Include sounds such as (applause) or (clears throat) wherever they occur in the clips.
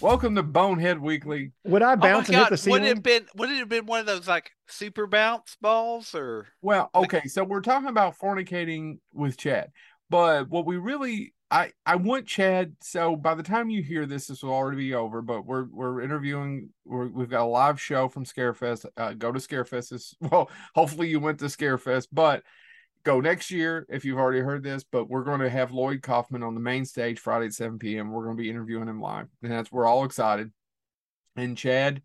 Welcome to Bonehead Weekly. Would I Oh my bounce and hit God, the would ceiling? it have been would it have been one of those like super bounce balls or Well, okay, so we're talking about fornicating with Chad, but what we really, I, I want Chad. So by the time you hear this, this will already be over. But we're we're interviewing. We're, we've got a live show from Scarefest. Uh, go to Scarefest. This, (laughs) well, hopefully you went to Scarefest, but go next year if you've already heard this. But we're going to have Lloyd Kaufman on the main stage Friday at seven p.m. We're going to be interviewing him live, and that's we're all excited. And Chad,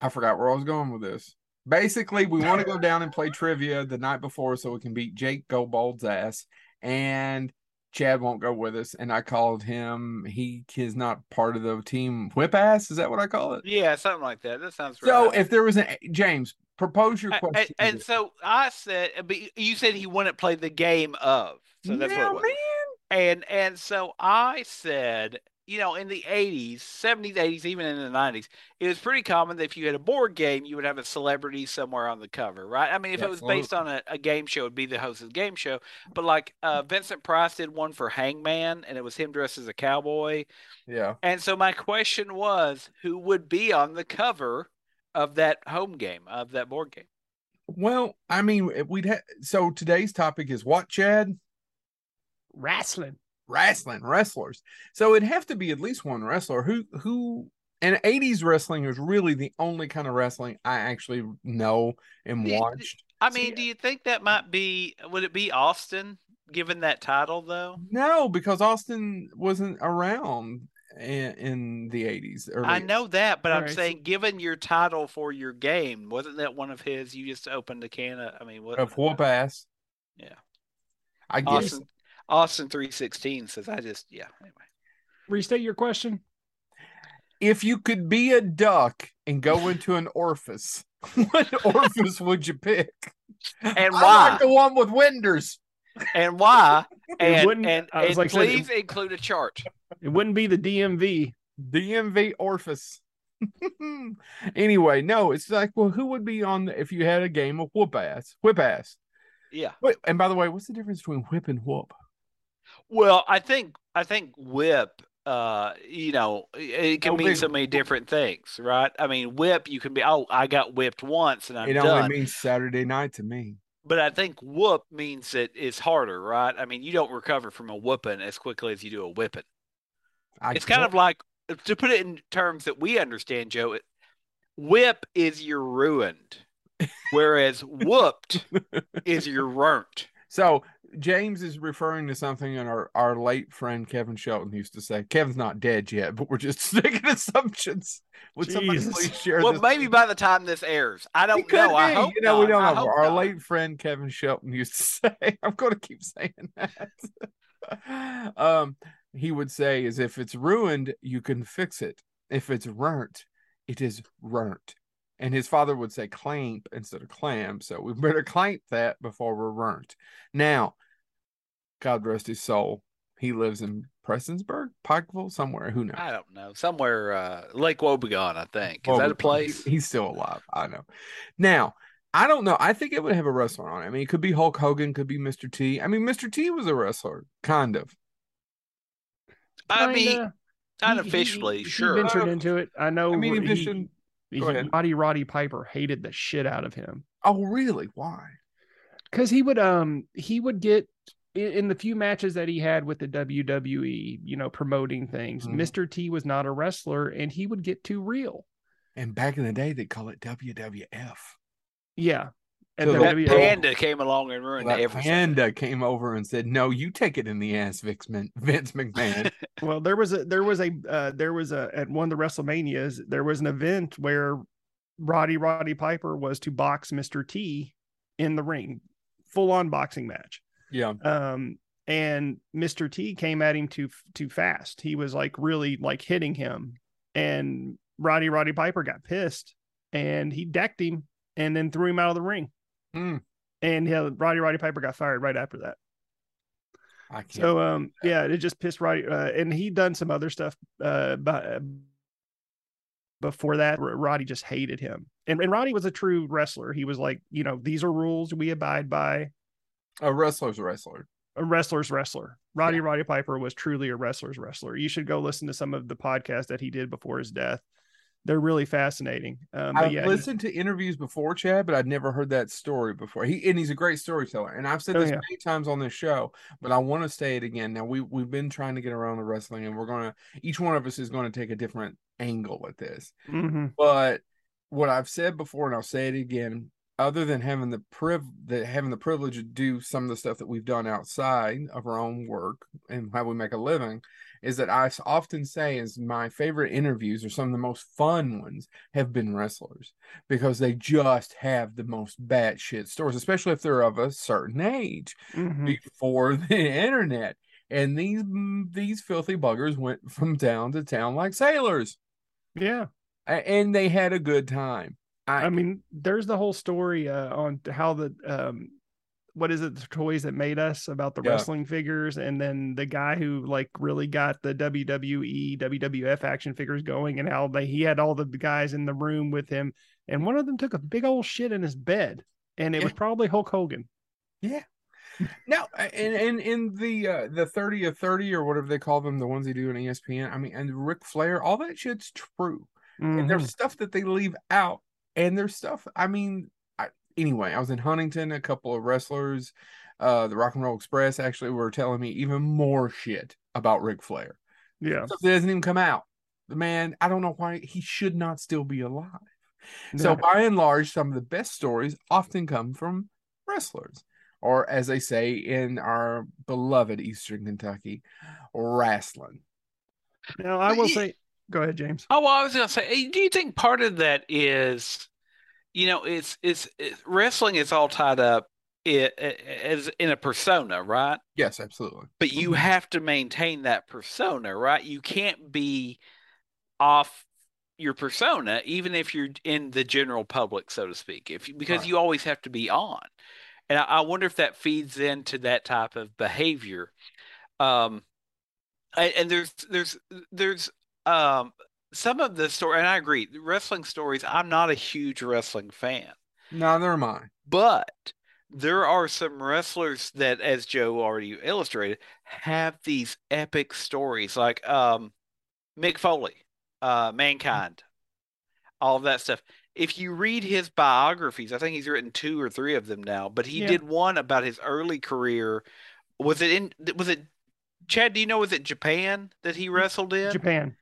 I forgot where I was going with this. Basically, we want to go down and play (laughs) trivia the night before so we can beat Jake Goldbald's ass. And Chad won't go with us. And I called him. He is not part of the team whip ass. Is that what I call it? yeah, something like that. That sounds right. So if there was a James, propose your question. and, so I said, but you said he wouldn't play the game of. So that's Now, what it was. And and so I said, you know, in the 80s, 70s, 80s, even in the 90s, it was pretty common that if you had a board game, you would have a celebrity somewhere on the cover, right? I mean, if it was based on a, a game show, it'd be the host of the game show. But like uh, Vincent Price did one for Hangman, and it was him dressed as a cowboy. Yeah. And so my question was, who would be on the cover of that home game, of that board game? Well, I mean, we'd have. So today's topic is what, Chad? Wrestling. wrestling wrestlers. So it'd have to be at least one wrestler who who and 80s wrestling is really the only kind of wrestling I actually know and Do you- watched. I So, mean, yeah. do you think that might be, would it be Austin given that title though? No, because Austin wasn't around in, in the 80s. Early. I know that, but I'm Alright, so- saying, given your title for your game, wasn't that one of his? You just opened a can of, I mean, what? of whoop ass. Yeah. I guess. Austin, Austin three sixteen says, I just, yeah. Anyway, Restate your question. If you could be a duck and go into an orifice, (laughs) what (laughs) orifice would you pick? and I why? like the one with winders. and why? And wouldn't- and, I was and like saying, please include a chart. It wouldn't be the DMV. DMV orifice. (laughs) anyway, no, it's like, well, who would be on the, if you had a game of whoop ass? Whip ass. Yeah. Wait, and by the way, what's the difference between whip and whoop? Well, I think I think whip. Uh, you know, it can No mean so many different things, right? I mean, whip. You can be, oh, I got whipped once and I'm it done. only means Saturday night to me. But I think whoop means that it's harder, right? I mean, you don't recover from a whooping as quickly as you do a whipping. I It's kind of like to put it in terms that we understand, Joe. It, whip is you're ruined, whereas (laughs) whooped is you're burnt. so. James is referring to something that our, our late friend Kevin Shelton used to say. Kevin's not dead yet, but we're just (laughs) making assumptions. Would somebody Jesus. please share Well, this? maybe by the time this airs, I don't know. I hope you know, we don't I know. Our not. late friend Kevin Shelton used to (laughs) say, I'm going to keep saying that. um, he would say, is if it's ruined, you can fix it. If it's burnt, it is burnt. And his father would say clamp instead of clam. So we better (laughs) clamp that before we're burnt. Now, God rest his soul. He lives in Prestonsburg, Pikeville, somewhere. Who knows? I don't know. Somewhere uh, Lake Wobegon, I think. Is Well, that a place? (laughs) He's still alive. I know. Now, I don't know. I think it would have a wrestler on it. I mean, it could be Hulk Hogan, could be Mr. T. I mean, Mr. T was a wrestler, kind of. I mean, Kinda. He- he- unofficially, he, sure. He ventured Uh, into it. I know. I mean, he, he he- Roddy Roddy Piper hated the shit out of him Oh, really? Why? because he would um he would get in, in the few matches that he had with the WWE, you know, promoting things. Mhm. Mr. T was not a wrestler, and he would get too real. And back in the day, they call it WWF. Yeah. At So that WWE. panda came along and ruined That everything. panda came over and said, "No, you take it in the ass, Vince, Mc- Vince McMahon." (laughs) Well, there was a there was a uh, there was a at one of the WrestleManias there was an event where Roddy Roddy Piper was to box Mr. T in the ring, full on boxing match. yeah, Um, and Mr. T came at him too too fast. He was like really like hitting him, and Roddy Roddy Piper got pissed, and he decked him and then threw him out of the ring. Hmm. And yeah, Roddy Roddy Piper got fired right after that. I can't. So um yeah, it just pissed Roddy uh, and he done some other stuff uh but before that Roddy just hated him. And and Roddy was a true wrestler. He was like, you know, these are rules we abide by. a wrestler's a wrestler. a wrestler's wrestler. Roddy yeah. Roddy Piper was truly a wrestler's wrestler. You should go listen to some of the podcasts that he did before his death. They're really fascinating. Um, I've yeah, listened to interviews before Chad, but I'd never heard that story before. He and he's a great storyteller, and I've said oh, this oh, yeah. many times on this show, but I want to say it again. Now we we've been trying to get around the wrestling, and we're gonna each one of us is going to take a different angle at this. Mm-hmm. But what I've said before, and I'll say it again, other than having the priv that having the privilege to do some of the stuff that we've done outside of our own work and how we make a living is that I often say is my favorite interviews or some of the most fun ones have been wrestlers because they just have the most batshit stories, especially if they're of a certain age mm-hmm. before (laughs) the internet. And these these filthy buggers went from town to town like sailors. Yeah. And they had a good time. I, I mean, there's the whole story uh, on how the um, what is it, the toys that made us about the yeah. wrestling figures, and then the guy who like really got the WWE, WWF action figures going, and how they he had all the guys in the room with him, and one of them took a big old shit in his bed, and it yeah. was probably Hulk Hogan. Yeah. Now, and and in the uh, the thirty of thirty or whatever they call them, the ones they do in ESPN. I mean, and Ric Flair, all that shit's true. Mm-hmm. And there's stuff that they leave out and there's stuff. I mean, I, anyway, I was in Huntington. A couple of wrestlers, uh, the Rock and Roll Express, actually were telling me even more shit about Ric Flair. Yeah, stuff that doesn't even come out. The man, I don't know why he should not still be alive. So by and large, some of the best stories often come from wrestlers, or as they say in our beloved Eastern Kentucky, wrestling. Now I will say Go ahead, James. Oh, well, I was going to say, do you think part of that is, you know, it's it's, it's wrestling is all tied up it, as in a persona, right? Yes, absolutely. But you mm-hmm. have to maintain that persona, right? You can't be off your persona, even if you're in the general public, so to speak, if because right. you always have to be on. And I, I, wonder if that feeds into that type of behavior. Um, and there's there's there's um, some of the story, and I agree, wrestling stories. I'm not a huge wrestling fan. Neither am I. But there are some wrestlers that, as Joe already illustrated, have these epic stories, like um, Mick Foley, uh, Mankind, all of that stuff. If you read his biographies, I think he's written two or three of them now, but he yeah. did one about his early career. Was it in? Was it Chad? Do you know? Was it Japan that he wrestled in? Japan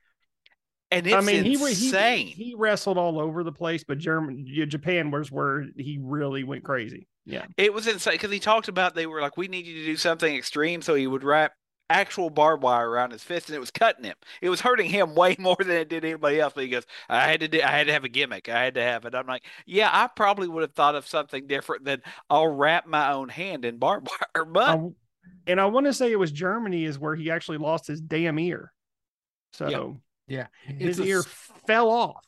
and I mean, insane. He, he wrestled all over the place, but German, Japan was where he really went crazy. Yeah, it was insane because he talked about they were like, we need you to do something extreme, so he would wrap actual barbed wire around his fist, and it was cutting him. It was hurting him (laughs) way more than it did anybody else. But he goes, I had to, do, I had to have a gimmick. I had to have it. I'm like, yeah, I probably would have thought of something different than I'll wrap my own hand in barbed (laughs) wire, but. Um, and I want to say it was Germany is where he actually lost his damn ear. So. Yeah yeah, his ear a, fell off.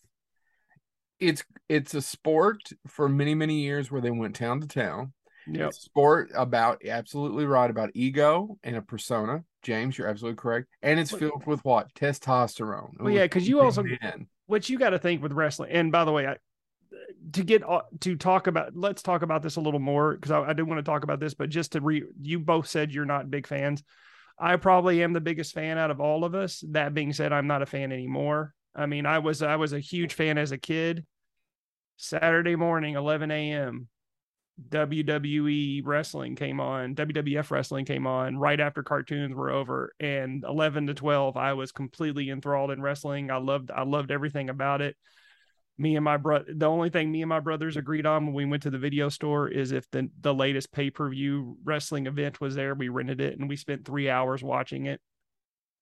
It's it's a sport for many many years where they went town to town. Yeah, sport about absolutely right about ego and a persona. James, you're absolutely correct, and it's filled with what testosterone. Well, yeah, because you also men. what you got to think with wrestling. And by the way, I to get to talk about let's talk about this a little more because I, I do want to talk about this but just to re you both said you're not big fans I probably am the biggest fan out of all of us. That being said, I'm not a fan anymore. I mean, I was I was a huge fan as a kid. Saturday morning, 11 a.m. WWE wrestling came on, WWF wrestling came on right after cartoons were over, and 11 to 12, I was completely enthralled in wrestling. I loved I loved everything about it me and my brother the only thing me and my brothers agreed on when we went to the video store is if the the latest pay-per-view wrestling event was there we rented it and we spent three hours watching it.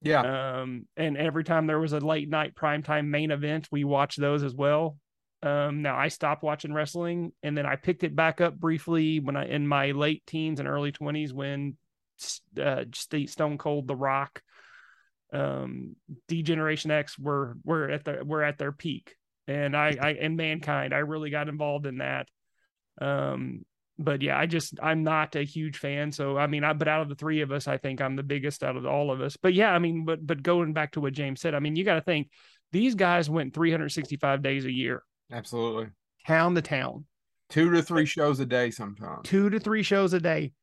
Yeah. Um and every time there was a late night primetime main event we watched those as well. Um now i stopped watching wrestling and then i picked it back up briefly when i in my late teens and early 20s when uh stone cold the rock um d-generation x were were at the were at their peak and I, I and mankind, I really got involved in that. Um, but yeah, I just I'm not a huge fan. So I mean, I but out of the three of us, I think I'm the biggest out of all of us. But yeah, I mean, but but going back to what James said, I mean, you got to think these guys went 365 days a year, absolutely, town to town, two to three shows a day, sometimes two to three shows a day.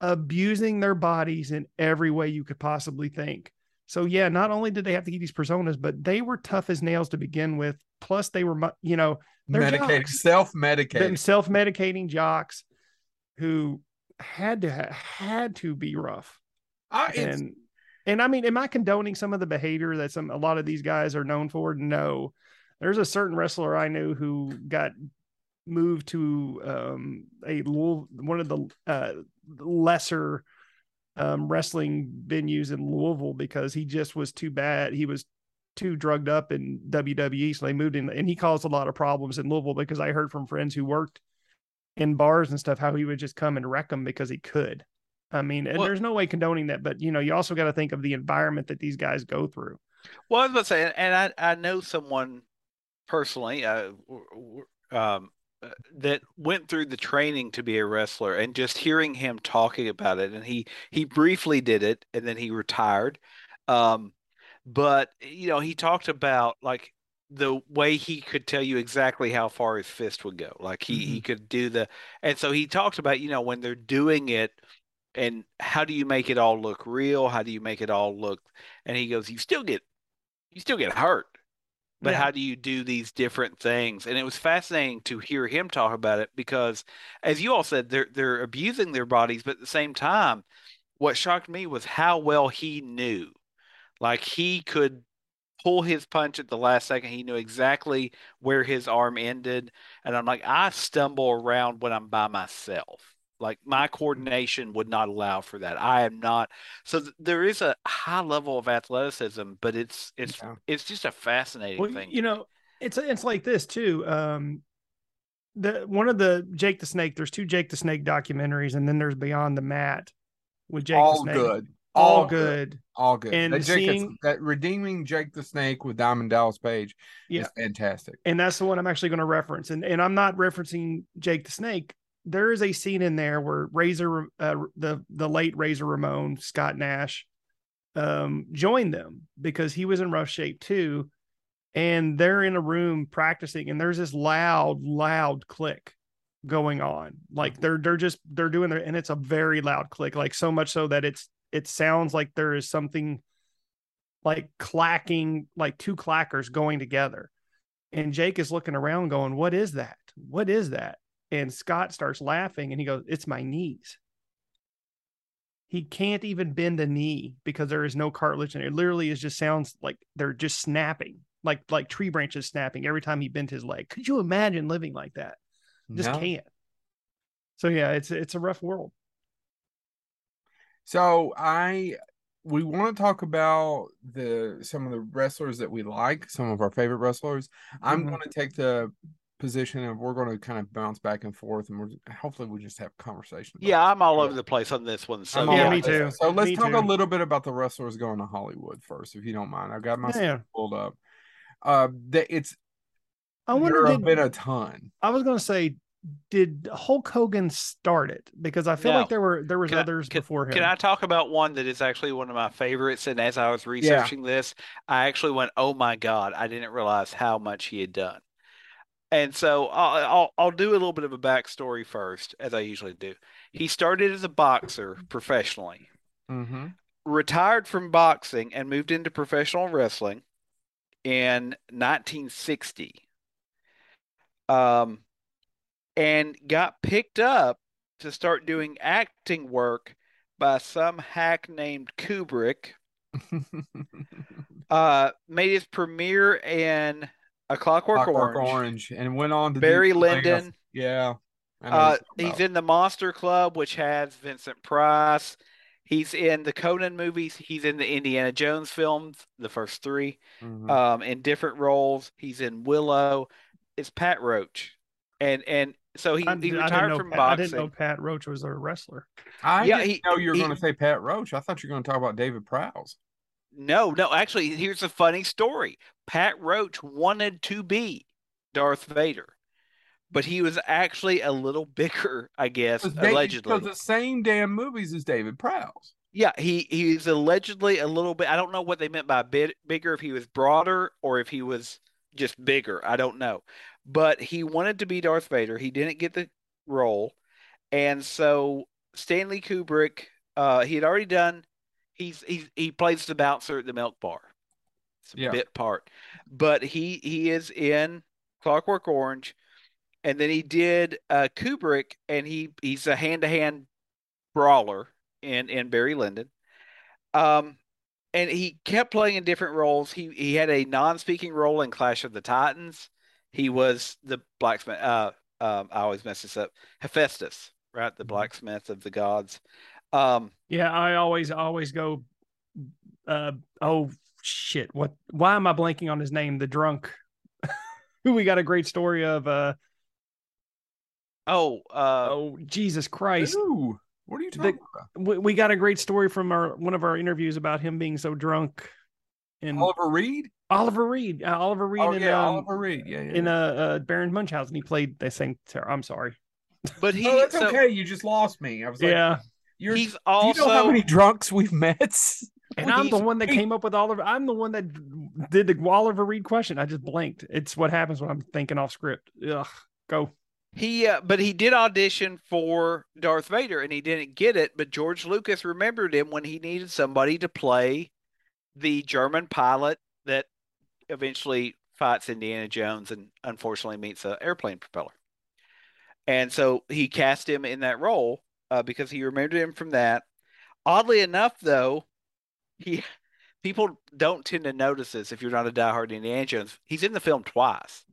abusing their bodies in every way you could possibly think. So yeah, not only did they have to get these personas, but they were tough as nails to begin with. Plus, they were, you know, medicating, self-medicating, self-medicating jocks who had to ha- had to be rough. Uh, and and I mean, am I condoning some of the behavior that some a lot of these guys are known for? No. There's a certain wrestler I knew who got moved to um, a one of the uh, lesser um, wrestling venues in Louisville because he just was too bad. He was too drugged up in WWE, so they moved in, and he caused a lot of problems in Louisville because I heard from friends who worked in bars and stuff how he would just come and wreck them because he could. I mean, well, there's no way condoning that, but you know, you also got to think of the environment that these guys go through. Well, I was about to say, and I I know someone personally, uh, um, that went through the training to be a wrestler, and just hearing him talking about it, and he he briefly did it, and then he retired. Um, but you know, he talked about like the way he could tell you exactly how far his fist would go. Like he mm-hmm. he could do the, and so he talked about you know when they're doing it and how do you make it all look real? How do you make it all look? And he goes, you still get, you still get hurt, but yeah. how do you do these different things? And it was fascinating to hear him talk about it because, as you all said, they're they're abusing their bodies, but at the same time, what shocked me was how well he knew, like he could pull his punch at the last second. He knew exactly where his arm ended, and I'm like, I stumble around when I'm by myself like my coordination would not allow for that. I am not. So th- there is a high level of athleticism, but it's it's yeah. it's just a fascinating well, thing. You know, it's it's like this too. Um, the one of the Jake the Snake. There's two Jake the Snake documentaries, and then there's Beyond the Mat with Jake all the Snake. good. All, all good. good. All good. And that, seeing, that redeeming Jake the Snake with Diamond Dallas Page yeah. is fantastic. And that's the one I'm actually going to reference. And and I'm not referencing Jake the Snake there is a scene in there where Razor, uh, the the late Razor Ramon, Scott Nash, um, joined them because he was in rough shape too, and they're in a room practicing, and there's this loud, loud click going on, like they're they're just they're doing their, and it's a very loud click, like so much so that it's it sounds like there is something like clacking, like two clackers going together. And Jake is looking around, going, "What is that? What is that?" And Scott starts laughing and he goes, It's my knees. He can't even bend a knee because there is no cartilage in it. It literally is just sounds like they're just snapping, like like tree branches snapping every time he bent his leg. Could you imagine living like that? Just no. can't. So yeah, it's it's a rough world. So I we want to talk about the some of the wrestlers that we like, some of our favorite wrestlers. I'm mm-hmm. going to take the position and we're going to kind of bounce back and forth and we're hopefully we just have conversation yeah i'm all over the place on this one so yeah me too so let's me talk too. a little bit about the wrestlers going to hollywood first if you don't mind i've got my yeah. pulled up uh it's i wonder there have been a ton i was going to say did Hulk Hogan start it? Because I feel no. like there were there was can others I, can, before him. Can I talk about one that is actually one of my favorites? And as I was researching yeah. this, I actually went, "Oh my god! I didn't realize how much he had done." And so I'll, I'll, I'll do a little bit of a backstory first, as I usually do. He started as a boxer professionally, mm-hmm. retired from boxing, and moved into professional wrestling in 1960. Um, and got picked up to start doing acting work by some hack named Kubrick. (laughs) uh, made his premiere in a Clockwork, Clockwork Orange. Orange. and went on to Barry Lyndon. Yeah. Uh, he's in the Monster Club, which has Vincent Price. He's in the Conan movies. He's in the Indiana Jones films, the first 3 mm-hmm. um, in different roles. He's in Willow. It's Pat Roach, and and so he, he retired from Pat, boxing. I didn't know Pat Roach was a wrestler. I yeah, didn't he, know you were going to say Pat Roach. I thought you were going to talk about David Prowse. No, no. Actually, here's a funny story. Pat Roach wanted to be Darth Vader, but he was actually a little (laughs) bigger, I guess, allegedly. Because the same damn movies as David Prowse. Yeah, he he's allegedly a little bit. I don't know what they meant by bit bigger. If he was broader or if he was just bigger, I don't know. But he wanted to be Darth Vader. He didn't get the role, and so Stanley Kubrick. Uh, he had already done. He's he he plays the bouncer at the milk bar. It's a Yeah. bit part, but he he is in Clockwork Orange, and then he did uh, Kubrick, and he he's a hand to hand brawler in in Barry Lyndon. Um, and he kept playing in different roles. He he had a non-speaking role in Clash of the Titans. He was the blacksmith. Uh, um, I always mess this up. Hephaestus, right? The blacksmith of the gods. Um, Yeah, I always always go. Uh oh shit! What? Why am I blanking on his name? The drunk, who (laughs) we got a great story of. Uh oh, uh, oh Jesus Christ! Ooh, what are you talking about? We, we got a great story from our one of our interviews about him being so drunk. And Oliver Reed? Oliver Reed, uh, Oliver Reed, Oh in, yeah, um, Oliver Reed. Yeah, yeah. in uh, uh Baron Munchausen, he played the same. ter- I'm sorry. but he. oh, that's so okay. You just lost me. I was like, yeah, you're. he's do you know how many drunks we've met? (laughs) and I'm the one that came up with Oliver. I'm the one that did the Oliver Reed question. I just blanked. It's what happens when I'm thinking off script. Ugh, go. He, uh, but he did audition for Darth Vader and he didn't get it. But George Lucas remembered him when he needed somebody to play the German pilot that eventually fights Indiana Jones and unfortunately meets an airplane propeller. And so he cast him in that role uh, because he remembered him from that. Oddly enough, though, he people don't tend to notice this if you're not a diehard Indiana Jones. He's in the film twice.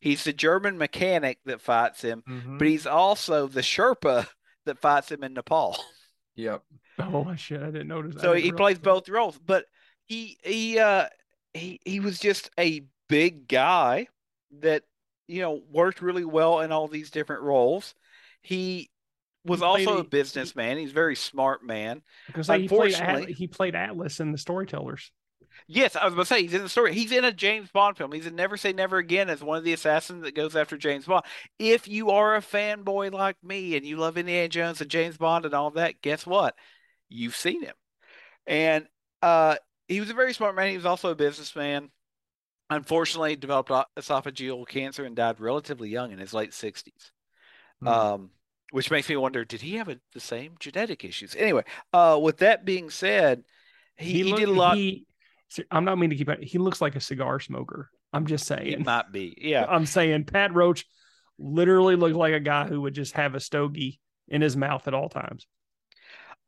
He's the German mechanic that fights him, Mhm. but he's also the Sherpa that fights him in Nepal. Yep. Oh my shit! I didn't notice. I So didn't he plays that. both roles, but he he uh he he was just a big guy that you know worked really well in all these different roles. He was He also a- a businessman. He's a very smart man. Because like, he played Unfortunately- he played Atlas in the Storytellers. Yes, I was going to say he's in the story. He's in a James Bond film. He's in Never Say Never Again as one of the assassins that goes after James Bond. If you are a fanboy like me and you love Indiana Jones and James Bond and all that, guess what? You've seen him. And uh, he was a very smart man. He was also a businessman. Unfortunately, developed esophageal cancer and died relatively young in his late 60s. Hmm. Um, which makes me wonder, did he have a, the same genetic issues? Anyway, uh, with that being said, he, he, look- did a lot. He, I'm not meaning to keep it. He looks like a cigar smoker. I'm just He saying. might be, yeah. (laughs) I'm saying Pat Roach literally looked like a guy who would just have a stogie in his mouth at all times.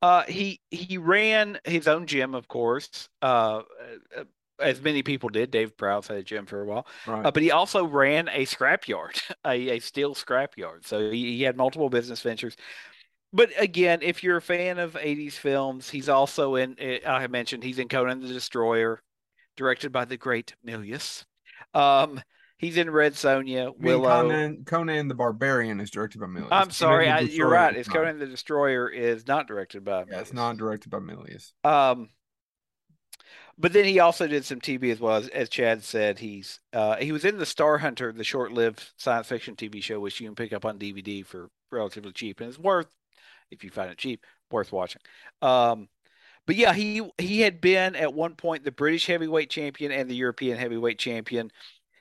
Uh, he he ran his own gym, of course, uh, uh, as many people did. Dave Prowse had a gym for a while, Right. uh, but he also ran a scrapyard, (laughs) a, a steel scrapyard. So he, he had multiple business ventures. But again, if you're a fan of 80s films, he's also in, uh, I have mentioned, he's in Conan the Destroyer, directed by the great Milius. Um, he's in Red Sonja, Willow. Conan, Conan the Barbarian is directed by Milius. I'm sorry, I, you're right. It's. Conan the Destroyer is not directed by Yeah, it's not directed by Milius. Um, but then he also did some TV as well as, as Chad said. He's uh, he was in the Star Hunter, the short-lived science fiction TV show, which you can pick up on DVD for relatively cheap, and it's worth if you find it cheap, worth watching. Um, but yeah, he he had been at one point the British heavyweight champion and the European heavyweight champion.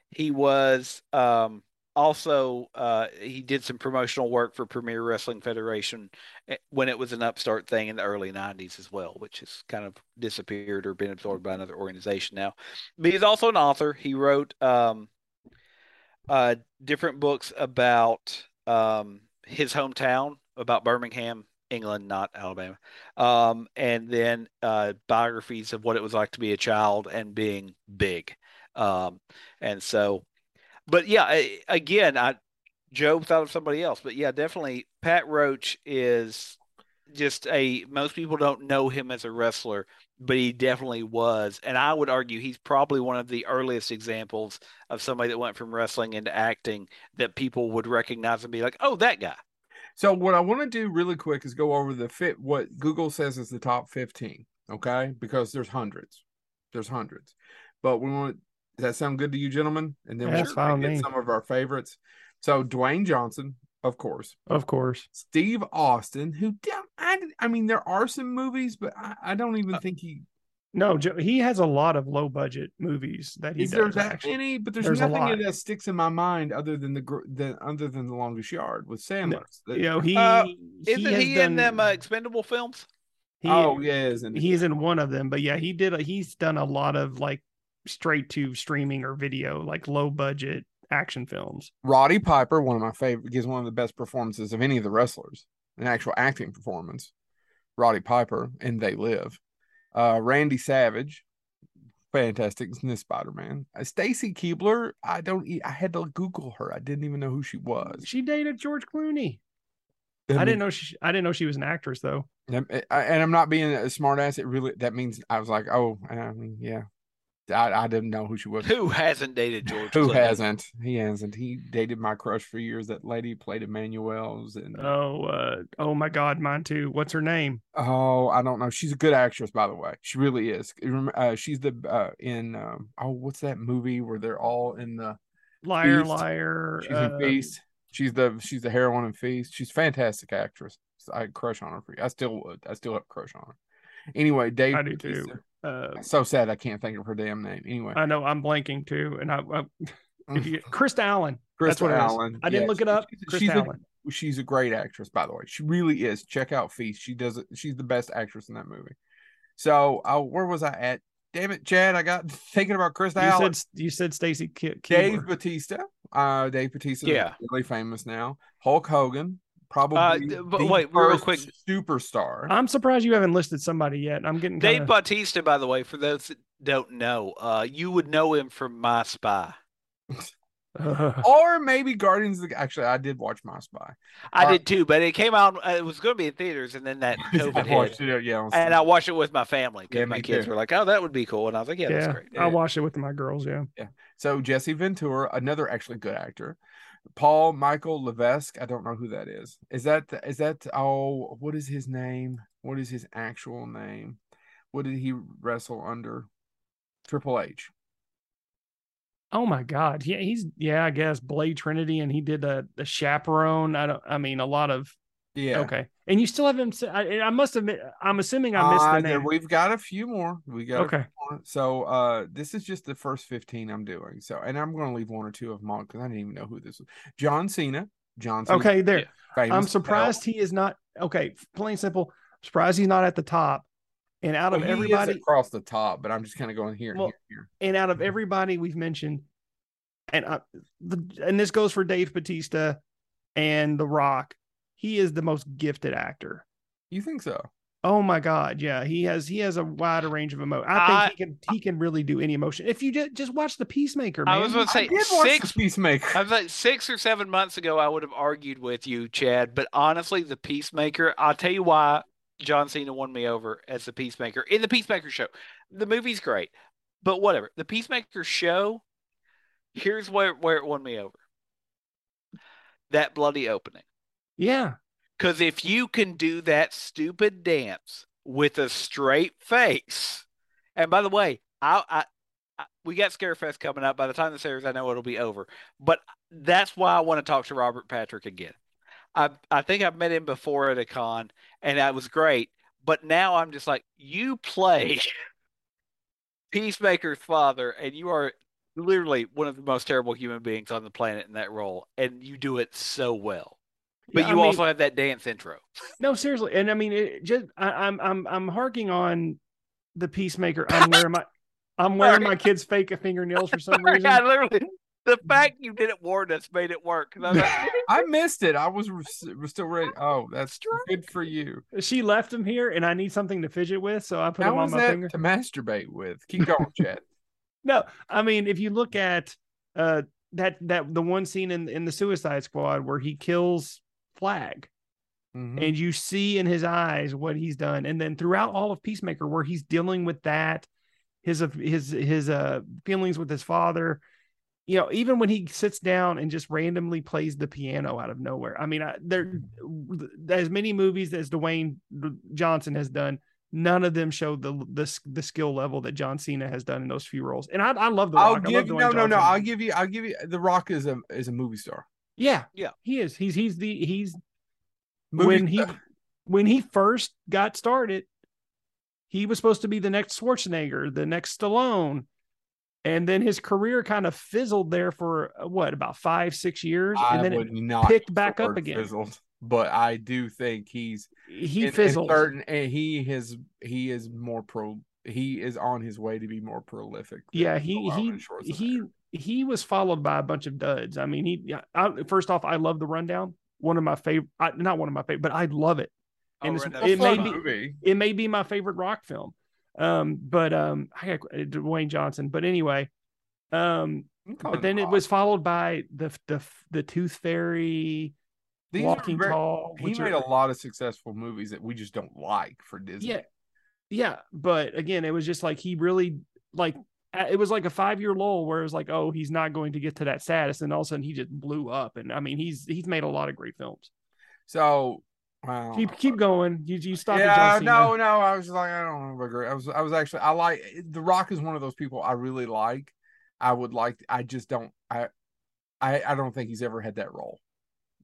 He was um, also uh, he did some promotional work for Premier Wrestling Federation eh, when it was an upstart thing in the early 90s as well, which has kind of disappeared or been absorbed by another organization now. But he's also an author. He wrote um, uh, different books about um, his hometown, about Birmingham, England, not Alabama, um, and then uh, biographies of what it was like to be a child and being big. Um, and so, but yeah, I- again, I Joe thought of somebody else, but yeah, definitely Pat Roach is just a most people don't know him as a wrestler, but he definitely was. And I would argue he's probably one of the earliest examples of somebody that went from wrestling into acting that people would recognize and be like, "Oh, that guy." So what I want to do really quick is go over the fit what Google says is the top 15, okay? Because there's hundreds. There's hundreds. But we want does that sound good to you gentlemen? And then Yeah, we'll that's get some of our favorites. So Dwayne Johnson, of course. Of course. Steve Austin, who don't- I, I mean there are some movies, but I, I don't even Uh, think he No, Jo- he has a lot of low budget movies that he Is there does. that actually. many? But there's, There's nothing that sticks in my mind other than the gr- than other than the longest yard with Sandler. That- You know, he Uh, Isn't has he, done, in them uh, expendable films? he- oh yeah, isn't he's in one of them, but yeah, he did. A, he's done a lot of like straight to streaming or video, like low budget action films. Roddy Piper, one of my favorite, gives one of the best performances of any of the wrestlers, an actual acting performance. Roddy Piper and They Live. Uh, Randy Savage, fantastic in this Spider Man. Uh, Stacy Keibler, I don't, I had to Google her. I didn't even know who she was. She dated George Clooney. I didn't know she. I didn't know she was an actress though. And and I'm not being a smart ass. It really that means I was like, oh, I mean, yeah. I, I didn't know who she was. Who hasn't dated George? Who Clooney? hasn't? He hasn't. He dated my crush for years. That lady played Emmanuel's, and Oh, uh, oh my God, mine too. What's her name? oh, I don't know. She's a good actress, by the way. She really is. Uh, she's the uh, in um, oh, what's that movie where they're all in the Liar, Feast. liar. she's uh, in Feast. She's the she's the heroine in Feast. She's a fantastic actress. I had crush on her. For, I still would. I still have a crush on her. Anyway, Dave. I do too. Uh, So sad I can't think of her damn name. Anyway, I know I'm blanking too, and I, I if you, Krista Allen. Krista what. Allen. I didn't Yeah, look it up. she's- Krista she's a- Allen. she's a great actress, by the way. She really is. Check out Feast. She does it. She's the best actress in that movie. So, uh, where was I at? Damn it, Chad! I got (laughs) thinking about Chris You Allen. said you said Stacy Ke- Dave Keibler. Batista. Uh, Dave Batista. Yeah. really famous now. Hulk Hogan, probably. Uh, but the wait, real quick. superstar. I'm surprised you haven't listed somebody yet. I'm getting Dave kind of. Bautista, by the way, for those that don't know, uh, you would know him from My Spy. (laughs) or maybe Guardians. Of the, actually, I did watch My Spy. I Uh, did too, but it came out. uh, It was going to be in theaters, and then that (laughs) COVID I hit, it. Yeah, on and I watched it with my family because Yeah, my kids too. were like, "Oh, that would be cool," and I was like, "Yeah, yeah, that's great." Yeah. I watched it with my girls. Yeah, Yeah, So Jesse Ventura, another actually good actor. Paul Michael Levesque. I don't know who that is. Is that is that oh what is his name? What is his actual name? What did he wrestle under? Triple H. Oh my God. Yeah, he's yeah, I guess Blade Trinity, and he did a the chaperone. I don't. I mean, a lot of Yeah. okay. And you still haven't. I must admit. I'm assuming I missed Uh, the name. we've got a few more. We got a Okay. few more. So uh this is just the first 15 I'm doing. So and I'm gonna leave one or two of them on because I didn't even know who this was. John Cena. John Cena. Okay, there. Yeah. I'm as surprised he is not. Okay, plain simple. Surprised he's not at the top. And out hell. of Well, he everybody, across the top, but I'm just kind of going here, Well, here, here. and out of everybody we've mentioned, and uh, the and this goes for Dave Batista and The Rock. He is the most gifted actor. You think so? Oh my God, yeah, he has he has a wider range of emotion. I I- think he can he can really do any emotion. If you just just watch The Peacemaker, man. I was going to I say did watch six. the Peacemaker. I was like six or seven months ago, I would have argued with you, Chad. But honestly, the Peacemaker, I'll tell you why John Cena won me over as the Peacemaker in the Peacemaker show. The movie's great, but whatever. The Peacemaker show, here's where where it won me over. That bloody opening. Yeah, Because if you can do that stupid dance with a straight face, and by the way, I, I, I we got Scarefest coming up. By the time this airs, I know it'll be over. But that's why I want to talk to Robert Patrick again. I I think I've met him before at a con, and that was great. But now I'm just like, you play (laughs) Peacemaker's father, and you are literally one of the most terrible human beings on the planet in that role, and you do it so well. But Yeah, I you mean- also have that dance intro. No, seriously, and I mean, it just I, I'm I'm I'm harking on the Peacemaker. I'm wearing my I'm wearing my kid's fake fingernails for some (laughs) reason. yeah, literally. The fact you didn't warn us made it work. I like, (laughs) I missed it. I was re- was still ready. Oh, that's good for you. She left him here, and I need something to fidget with, so I put him on my that finger. to masturbate with? Keep going, (laughs) Chad. No, I mean, if you look at uh that that the one scene in in the Suicide Squad where he kills Flag, Mhm. and you see in his eyes what he's done, and then throughout all of Peacemaker where he's dealing with that, his his his uh feelings with his father. You know, even when he sits down and just randomly plays the piano out of nowhere. I mean, I, there as many movies as Dwayne Johnson has done, none of them show the the the skill level that John Cena has done in those few roles. And I, I love the I'll Rock. Give love you no, no, no. I'll give you. I'll give you. The Rock is a is a movie star. Yeah, Yeah. he is. He's he's the he's Movie when he when he first got started, he was supposed to be the next Schwarzenegger, the next Stallone. And then his career kind of fizzled there for uh, what about five, six years, I and then would it, not picked back up again. Fizzled, but I do think he's he in- in fizzled. certain, and he has he is more pro. He is on his way to be more prolific. yeah, he he he he was followed by a bunch of duds. I mean, he I, first off, I love the rundown. One of my favorite, not one of my favorite, but I love it. Oh, And it's- right, It's it may be movie. it may be my favorite rock film. Um, but um, I got Dwayne Johnson. But anyway, um, You can call but then it was followed by the the the Tooth Fairy, These Walking very- Tall. He made are- a lot of successful movies that we just don't like for Disney. yeah, yeah. But again, it was just like he really like uh, it was like a five year lull where it was like, oh, he's not going to get to that status, and all of a sudden he just blew up. And I mean, he's he's made a lot of great films. So Keep keep going. You you stop. yeah, no, no. I was just like, I don't agree. I was, I was actually, I like The Rock is one of those people I really like. I would like. I just don't. I, I, I don't think he's ever had that role.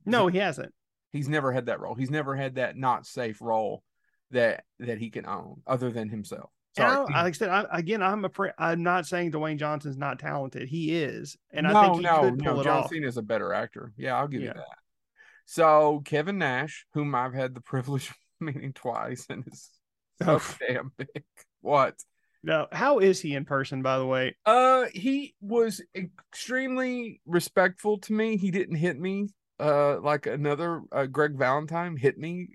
no, he hasn't. He's never had that role. He's never had that not safe role that that he can own, other than himself. And I, like I said, I, again, I'm afraid. I'm not saying Dwayne Johnson's not talented. He is, and no, I think he no, could pull no. it John off. Cena is a better actor. Yeah, I'll give Yeah. you that. So Kevin Nash, whom I've had the (laughs) privilege of meeting twice, and is so Oh. damn big. (laughs) What? No, how is he in person? By the way, Uh, he was extremely respectful to me. He didn't hit me. Uh, like another uh, Greg Valentine hit me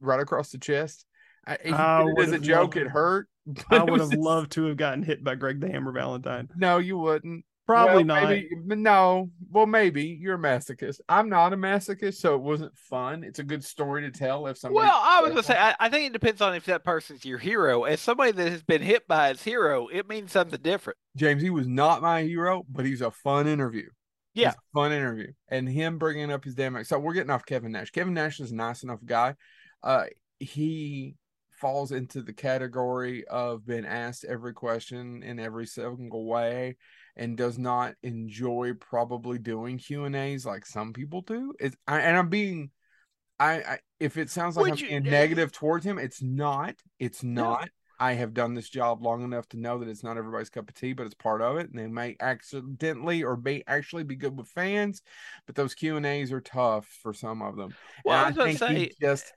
right across the chest. I, he I did it as a joke. loved- It hurt. I (laughs) would have just- loved to have gotten hit by Greg the Hammer Valentine. No, you wouldn't. Probably Well, not. Maybe, no. Well, maybe you're a masochist. I'm not a masochist, so it wasn't fun. It's a good story to tell if somebody. Well, I was gonna say, I, I think it depends on if that person's your hero. As somebody that has been hit by his hero, it means something different. James, he was not my hero, but he's a fun interview. He's Yeah. a fun interview, and him bringing up his damn. So we're getting off Kevin Nash. Kevin Nash is a nice enough guy. Uh, he falls into the category of being asked every question in every single way, and does not enjoy probably doing Q and A's like some people do. It's I, and I'm being. I, I if it sounds like Would I'm you- being negative towards him, it's not. It's not. I have done this job long enough to know that it's not everybody's cup of tea, but it's part of it, and they may accidentally or may actually be good with fans, but those Q and A's are tough for some of them. Well, and I was gonna think say, he just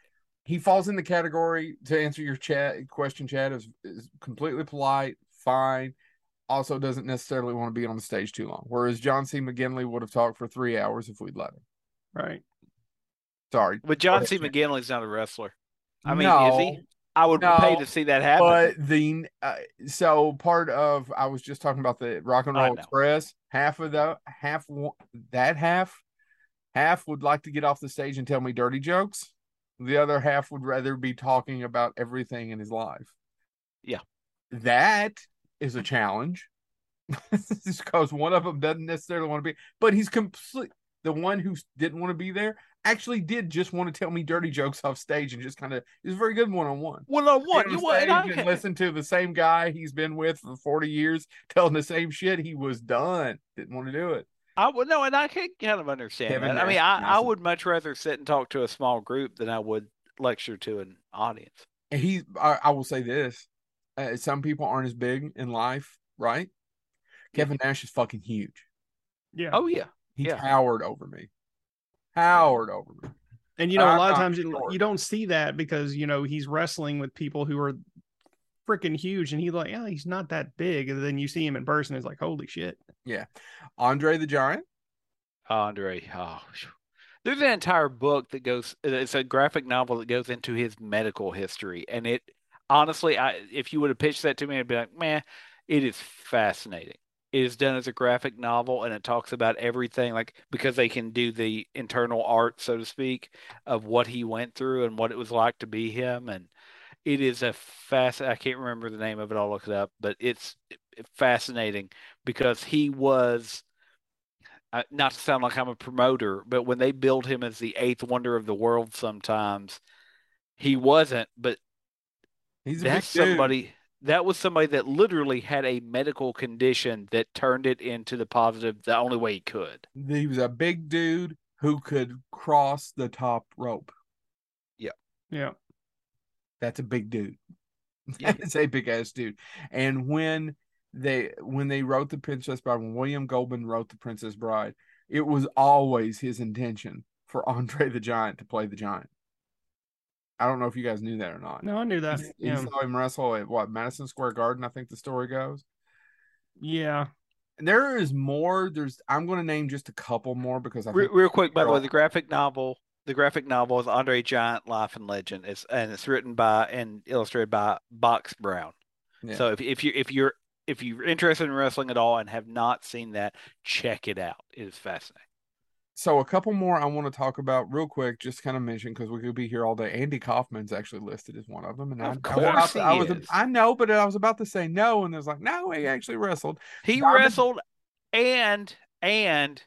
he falls in the category to answer your chat question. Chad is, is completely polite, fine. Also, doesn't necessarily want to be on the stage too long. Whereas John C. McGinley would have talked for three hours if we'd let him. Right. Sorry, but John C. Chad. McGinley's not a wrestler. I mean, No. is he? I would No, pay to see that happen. But the uh, so part of I was just talking about the Rock and Roll know. Express. Half of the half that half half would like to get off the stage and tell me dirty jokes. The other half would rather be talking about everything in his life. Yeah. that is a challenge. (laughs) because one of them doesn't necessarily want to be, but he's complete. The one who didn't want to be there actually did just want to tell me dirty jokes off stage and just kind of. Was very good one on one one on one, you want? and I and listen to the same guy he's been with for 40 years telling the same shit. He was done. Didn't want to do it. I would no, and I can kind of understand Kevin that. I mean, I, is I would much rather sit and talk to a small group than I would lecture to an audience. And he, I, I will say this: uh, some people aren't as big in life, right? Kevin Nash is fucking huge. Yeah. Oh yeah, He Yeah. towered over me. Towered over me. And you know, a I'm lot of times you, sure. you don't see that because you know he's wrestling with people who are freaking huge, and he's like, yeah, he's not that big. And then you see him in person, it's like, holy shit. Yeah, Andre the Giant. Andre. Oh, there's an entire book that goes. Uh, it's a graphic novel that goes into his medical history, and it honestly, I if you would have pitched that to me, I'd be like, man, it is fascinating. It is done as a graphic novel, and it talks about everything, like because they can do the internal art, so to speak, of what he went through and what it was like to be him, and it is a fast. I can't remember the name of it. I'll look it up, but it's fascinating because he was uh, not to sound like I'm a promoter, but when they billed him as the eighth wonder of the world, sometimes he wasn't. But He's a that's big dude. somebody that was somebody that literally had a medical condition that turned it into the positive the only way he could. He was a big dude who could cross the top rope. Yeah. Yeah. That's a big dude. (laughs) Yeah. it's a big ass dude. And when they when they wrote the Princess Bride, when William Goldman wrote the Princess Bride, it was always his intention for (laughs) Andre the Giant to play the giant. I don't know if you guys knew that or not. No, I knew that. He, he Yeah. saw him wrestle at what Madison Square Garden, I think the story goes. Yeah. And there is more. There's I'm going to name just a couple more because I Re- think real quick, by the way, the graphic novel, the graphic novel is Andre Giant Life and Legend. It's and it's written by and illustrated by Box Brown. Yeah. So if if you if you're if you're interested in wrestling at all and have not seen that, check it out. It is fascinating. so a couple more I want to talk about real quick, just kind of mention because we could be here all day. Andy Kaufman's actually listed as one of them, and I, Of I was course he I was. I know, but I was about to say no, and there's like no, he actually wrestled. He Diamond- wrestled and and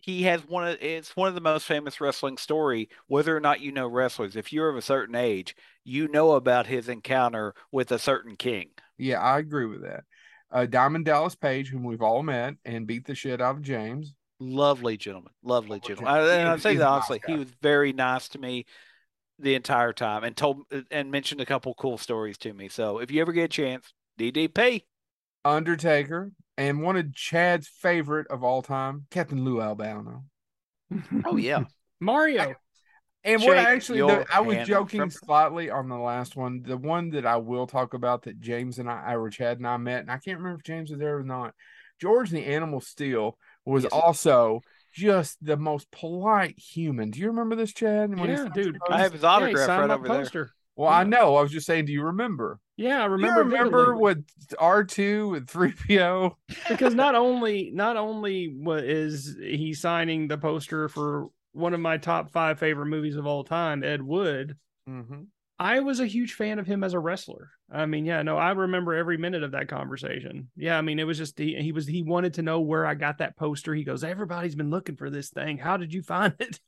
he has one of it's one of the most famous wrestling story whether or not you know wrestlers if you're of a certain age you know about his encounter with a certain king Yeah, I agree with that. Uh, Diamond Dallas Page, whom we've all met and beat the shit out of James. lovely gentleman lovely Lovely gentleman. I, and i is- say that a nice honestly he was very nice to me the entire time and told and mentioned a couple cool stories to me so if you ever get a chance ddp Undertaker, and one of Chad's favorite of all time, Captain Lou Albano. (laughs) oh yeah Mario. And what I actually, your the, I was joking from- slightly on the last one. The one that I will talk about that James and I, or Chad and I met, and I can't remember if James was there or not. George the Animal Steele was Yes. also just the most polite human. Do you remember this, Chad? When he Yeah, dude. I have his autograph signed right my over there poster. Well, I know. I was just saying, do you remember? Yeah, I remember. you remember vividly. with R two and three PO? because not only not only what is he signing the poster for one of my top five favorite movies of all time, Ed Wood. Mm-hmm. I was a huge fan of him as a wrestler. I mean, yeah, no, I remember every minute of that conversation. Yeah, I mean, it was just he, he was he wanted to know where I got that poster. He goes, "Everybody's been looking for this thing. How did you find it?"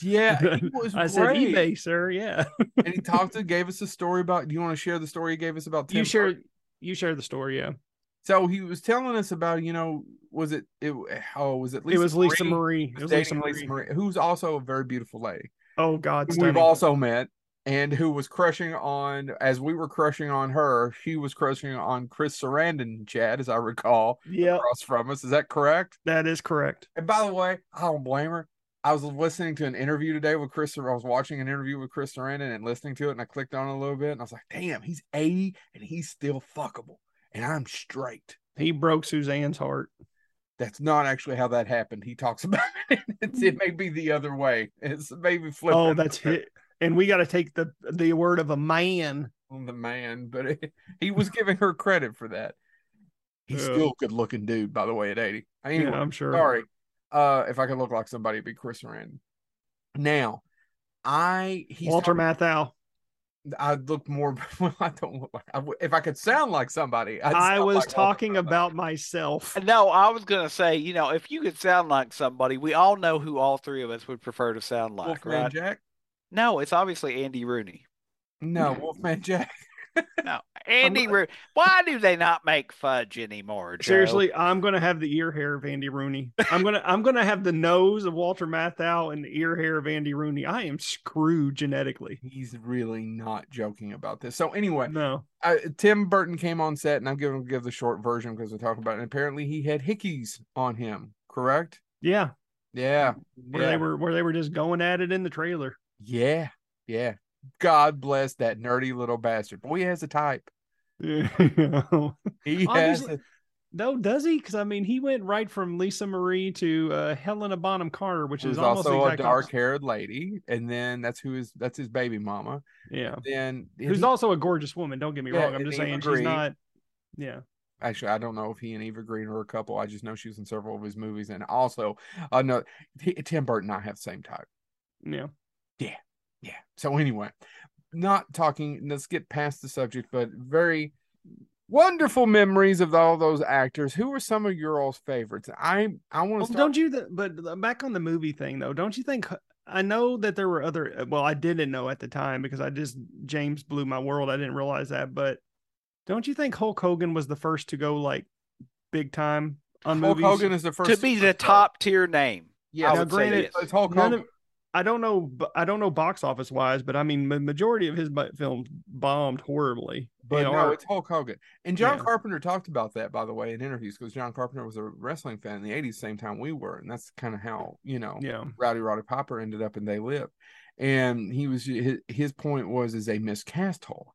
Yeah, (laughs) he was I said, great. "eBay, sir." Yeah, and he talked to, (laughs) gave us a story about. Do you want to share the story he gave us about? Tim you share you share the story. Yeah, So he was telling us about, you know, was it it? Oh, was it? Lisa it was Lisa Marie? Marie. It was was Lisa Marie. Lisa Marie, who's also a very beautiful lady. Oh God. We've also met, and who was crushing on as we were crushing on her. She was crushing on Chris Sarandon, Chad, as I recall, yeah, across from us. Is that correct? that is correct. And by the way, I don't blame her. I was listening to an interview today with Chris. I was watching an interview with Chris Sarandon and listening to it, and I clicked on it a little bit, and I was like, "Damn, he's eighty and he's still fuckable, and I'm straight." He broke Suzanne's heart. That's not actually how that happened. He talks (laughs) about it. It's, it may be the other way. It's maybe flip. Oh, that's it. And we got to take the the word of a man. on the man, but it, he was giving her credit for that. He's Yeah. still a good looking dude, by the way, at eighty. Anyway, Yeah, I'm sure. Sorry. Uh, if I could look like somebody, it'd be Chris Sarandon. Now, I he's Walter talking- Matthau. I look more. (laughs) Well, I don't look like. I w if I could sound like somebody, I'd I was like talking about myself. No, I was gonna say, you know, if you could sound like somebody, we all know who all three of us would prefer to sound like, Wolfman right? Jack. No, it's obviously Andy Rooney. No, (laughs) Wolfman Jack. No, (laughs) Andy Rooney. Why do they not make fudge anymore? Joe? Seriously, I'm gonna have the ear hair of Andy Rooney. I'm gonna I'm gonna have the nose of Walter Matthau and the ear hair of Andy Rooney. I am screwed genetically. He's really not joking about this. So anyway, No. uh, Tim Burton came on set, and I'm going to give the short version because we're talking about it. And apparently, he had hickeys on him. Correct? Yeah. Yeah. Where yeah. they were where they were just going at it in the trailer. Yeah. Yeah. God bless that nerdy little bastard. Boy, he has a type. He has. A, no, does he? Because I mean, he went right from Lisa Marie to uh, Helena Bonham Carter, which who's is almost also a dark opposite. haired lady, and then that's who is that's his baby mama. Yeah, Then who's he- also a gorgeous woman. Don't get me Yeah, wrong. I'm just saying Green. she's not. Yeah, actually I don't know if he and Eva Green are a couple. I just know she was in several of his movies, and also uh no he, Tim Burton and I have the same type. yeah. Yeah. So anyway, not talking. Let's get past the subject, but very wonderful memories of all those actors. Who are some of your all's favorites? I I want Well, to start. don't you? th- But back on the movie thing, though, don't you think? I know that there were other. uh, Well, I didn't know at the time because I just James blew my world. I didn't realize that, but don't you think Hulk Hogan was the first to go like big time on Hulk movies? Hogan is the first to be the top tier name. Yeah, Now, granted, it's Hulk Hogan. of- I don't know. I don't know box office wise, but I mean, the majority of his films bombed horribly. But no, it's Hulk Hogan. And John Yeah. Carpenter talked about that, by the way, in interviews, because John Carpenter was a wrestling fan in the 80s, same time we were. And that's kind of how, you know, yeah, Rowdy Roddy Piper ended up in They Live. And he was his, his point was is they miscast Hulk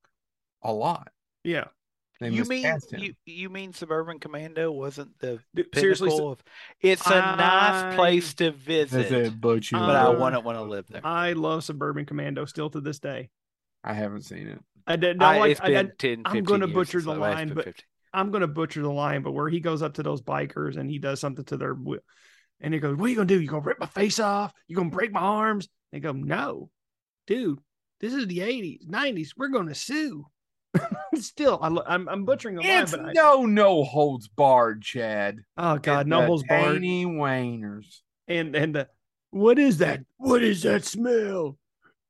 a lot. yeah. They you mean you you mean Suburban Commando wasn't the Dude, seriously, of it's a I- nice place to visit, but you but I wouldn't want to live there. I love Suburban Commando still to this day. I haven't seen it. I did I- not like. I, I, 10, I'm gonna butcher the line, but 50. I'm gonna butcher the line, but where he goes up to those bikers and he does something to their, and he goes, "What are you gonna do? You gonna rip my face off? You gonna break my arms?" They go, "No, dude, this is the '80s, '90s. We're gonna sue." Still, I, I'm I'm butchering the line, It's but I, no no holds barred, Chad. oh god, It's no holds barred. Tiny Wainers. And and the what is that? What is that smell?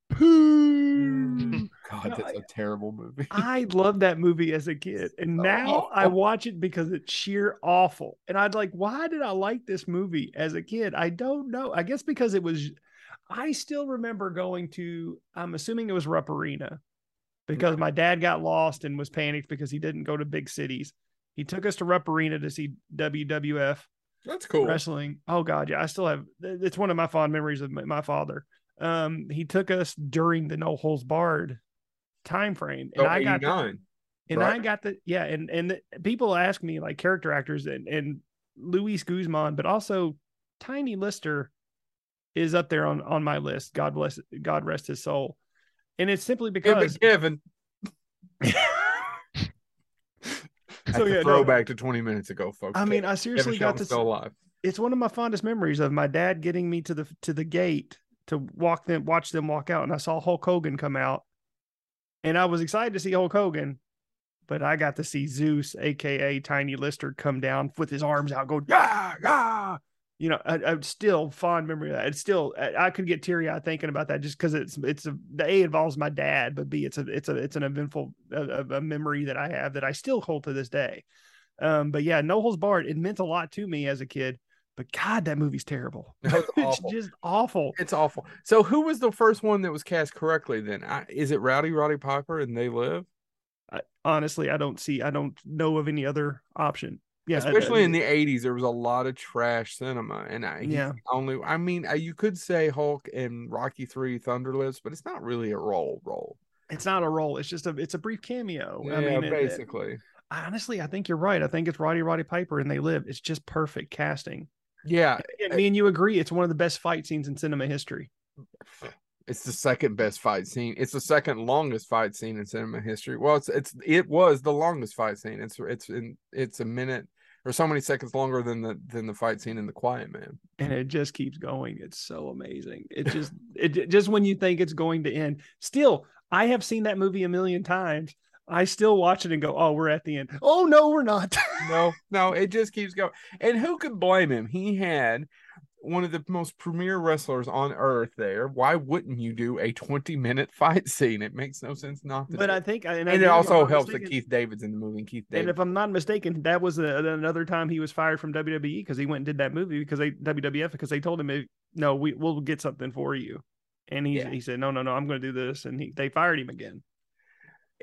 Poo. (laughs) God, No, that's a terrible movie. (laughs) I loved that movie as a kid, and now I watch it because it's sheer awful. And I'd like, why did I like this movie as a kid? I don't know. I guess because it was. I still remember going to. I'm assuming it was Rupp Arena, because my dad got lost and was panicked because he didn't go to big cities. He took us to Rupp Arena to see WWF That's cool. wrestling. Oh God, yeah, I still have. It's one of my fond memories of my, father. Um, he took us during the no holds barred time frame, and So I got the, and right? I got the yeah, and and the, people ask me like character actors and and Luis Guzman, but also Tiny Lister is up there on on my list. God bless, God rest his soul. And it's simply Yeah, but because Kevin. (laughs) So a yeah, no, throwback to 20 minutes ago, folks. I mean, I seriously Kevin got Shelton's to still alive. it's one of my fondest memories of my dad getting me to the to the gate to walk them watch them walk out and I saw Hulk Hogan come out and I was excited to see Hulk Hogan but I got to see Zeus aka Tiny Lister come down with his arms out go yeah yeah you know I, I'm still fond memory of that it's still I, I could get teary eyed thinking about that just because it's it's a the A involves my dad but B it's a it's a it's an eventful a, a memory that I have that I still hold to this day um but yeah no holds barred it meant a lot to me as a kid but God, that movie's terrible. (laughs) (laughs) It's just awful. It's awful. So, who was the first one that was cast correctly then? I, is it Rowdy Roddy Piper and They Live? I, honestly, I don't see, I don't know of any other option. Yeah, Especially in the 80s, there was a lot of trash cinema. And I, Yeah. only, I mean, uh, you could say Hulk and Rocky 3 Thunderlips, but it's not really a role role. it's not a role. It's just a, it's a brief cameo. Yeah, I mean, it- it- basically. honestly, I think you're right. I think it's Roddy Roddy Piper and they live. It's just perfect casting. yeah. And me and you agree. It's one of the best fight scenes in cinema history. It's the second best fight scene. It's the second longest fight scene in cinema history. Well, it's it's it was the longest fight scene. It's it's in it's a minute or so many seconds longer than the than the fight scene in The Quiet Man. and it just keeps going. It's so amazing. It just it just when you think it's going to end. Still, I have seen that movie a million times. I still watch it and go, "Oh, we're at the end." Oh no, we're not. (laughs) No, no, it just keeps going. And who could blame him? He had one of the most premier wrestlers on earth there. Why wouldn't you do a 20 minute (laughs) fight scene? It makes no sense not to. but I think, and, and I it also helps that Keith David's in the movie. And Keith And if I'm not mistaken, that was a, another time he was fired from WWE because he went and did that movie because they WWF because they told him, "Eh, "No, we we'll get something for you," and he Yeah. he said, "No, no, no, I'm going to do this," and he they fired him again.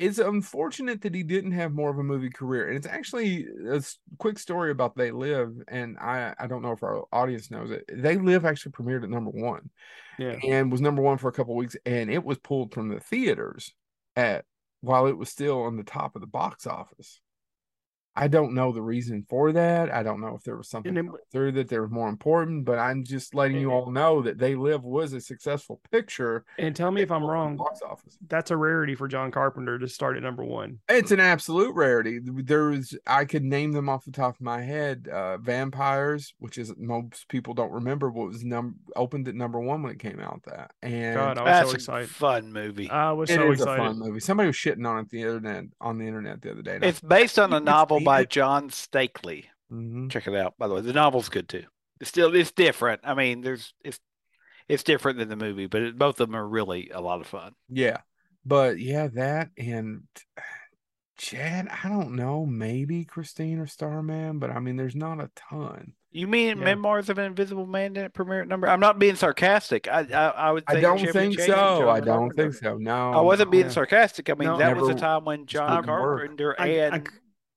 It's unfortunate that he didn't have more of a movie career and it's actually a quick story about they live and i i don't know if our audience knows it. They live actually premiered at number one Yeah, and was number one for a couple weeks and it was pulled from the theaters at while it was still on the top of the box office i don't know the reason for that i don't know if there was something then- through that there was more important but i'm just letting you all know that they live was a successful picture and tell me if I'm pulled from the wrong. box office That's a rarity for John Carpenter to start at number one. It's an absolute rarity. There's I could name them off the top of my head. Uh Vampires, which is most people don't remember what was number opened at number one when it came out that. And God, I was That's so a excited. fun movie. I was it so is a excited. fun movie. Somebody was shitting on it the internet on the internet the other day. and I- It's based on a You've novel by? John Steakley. Mhm. Check it out. By the way, the novel's good too. It's still it's different. I mean, there's it's it's different than the movie, but it, both of them are really a lot of fun. Yeah. But yeah, that and Chad, I don't know, maybe Christine or Starman, but I mean, there's not a ton. You mean Yeah. Memoirs of an Invisible Man didn't premiere at number? I'm not being sarcastic. I I, I would. I don't think so. I don't think so. No, I wasn't being no. sarcastic. I mean, No. that was a time when John wouldn't work. Carpenter I- I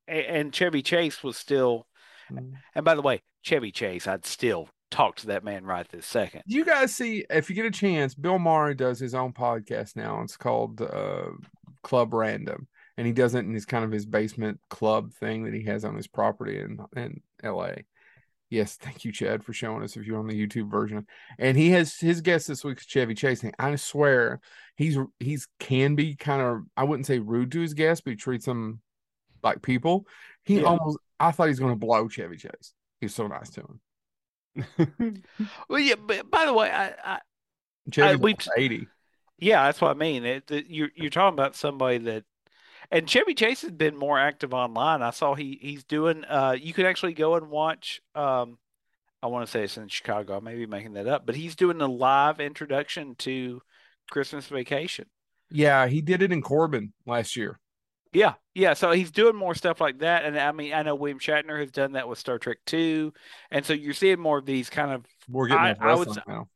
and and Chevy Chase was still. Mm. And by the way, Chevy Chase, I'd still talk to that man right this second. You guys see if you get a chance, Bill Maher does his own podcast now. It's called uh, Club Random, and he does it in his kind of his basement club thing that he has on his property in in L.A. Yes, thank you, Chad, for showing us if you're on the YouTube version. And he has his guest this week's Chevy Chase. And I swear he's he's can be kind of I wouldn't say rude to his guests, but he treats them like people. He Yeah. almost I thought he was going to blow Chevy Chase. He was so nice to him. (laughs) Well, yeah. But by the way, I, I Chevy's we- eighty. yeah, that's what I mean. It, you're you're talking about somebody that, and Chevy Chase has been more active online. I saw he he's doing. Uh, you could actually go and watch. Um, I want to say it's in Chicago. I may be making that up, but he's doing a live introduction to Christmas Vacation. Yeah, he did it in Corbin last year. Yeah, yeah. So he's doing more stuff like that, and I mean, I know William Shatner has done that with Star Trek Two, and so you're seeing more of these kind of We're getting I- I would say- now.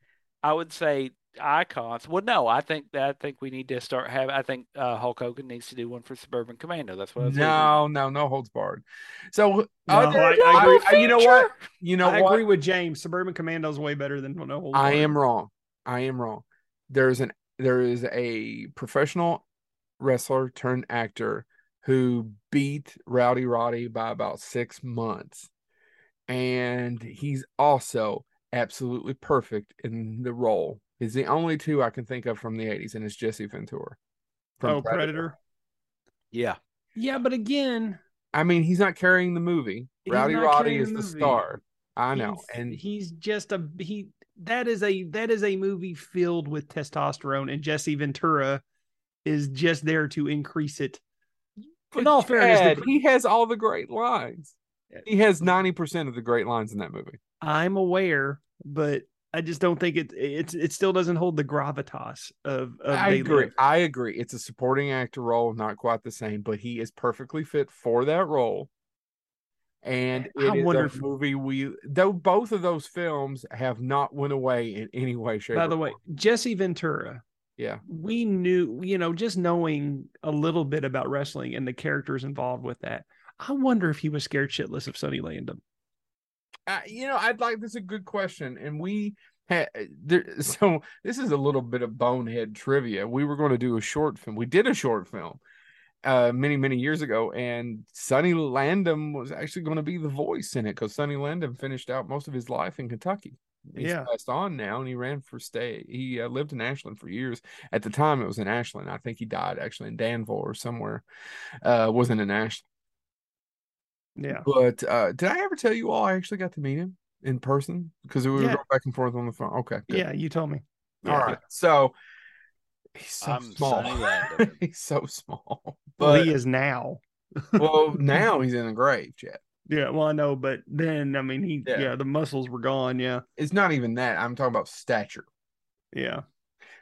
I would say icons. Well, no, I think that I think we need to start having. I think uh, Hulk Hogan needs to do one for Suburban Commando. That's what I was thinking. No, no, no holds barred. So No, other- I- I. I- you know what? You know I what? agree with James. Suburban Commando is way better than No Holds I Barred. am wrong. I am wrong. There's an there is a professional wrestler turned actor who beat Rowdy Roddy by about six months, and he's also absolutely perfect in the role. He's the only two I can think of from the '80s, and it's Jesse Ventura. from Oh, Predator. Yeah, Yeah, but again, I mean, he's not carrying the movie. Rowdy Roddy is the the star. I know, he's, and he's just a he. That is a that is a movie filled with testosterone, and Jesse Ventura is just there to increase it. But in all fairness, the Chad, he has all the great lines. He has ninety percent of the great lines in that movie. I'm aware, but I just don't think it it's it still doesn't hold the gravitas of, of I They agree. Live. I agree. It's a supporting actor role, not quite the same, but he is perfectly fit for that role. And I it is wonder a if- movie we though both of those films have not went away in any way, shape. By or the way, form. Jesse Ventura, yeah, we knew, you know, just knowing a little bit about wrestling and the characters involved with that. I wonder if he was scared shitless of Sonny Landham. uh, you know, I'd like this is a good question, and we had there. (laughs) So this is a little bit of bonehead trivia. We were going to do a short film. We did a short film uh many many years ago and Sonny Landham was actually going to be the voice in it because Sonny Landham finished out most of his life in Kentucky. He's Yeah. passed on now and he ran for state. He uh, lived in Ashland for years. At the time it was in Ashland. I think he died actually in Danville or somewhere. Uh wasn't in Ashland. Yeah. But uh did I ever tell you all I actually got to meet him in person because we were Yeah. going back and forth on the phone. Okay. good. Yeah, you told me. All right. So he's so I'm small. (laughs) He's so small. Well, But he is now. (laughs) well, now he's in the grave, Chad. Yeah, well, I know, but then I mean, he Yeah. yeah, the muscles were gone. Yeah, It's not even that. I'm talking about stature. yeah.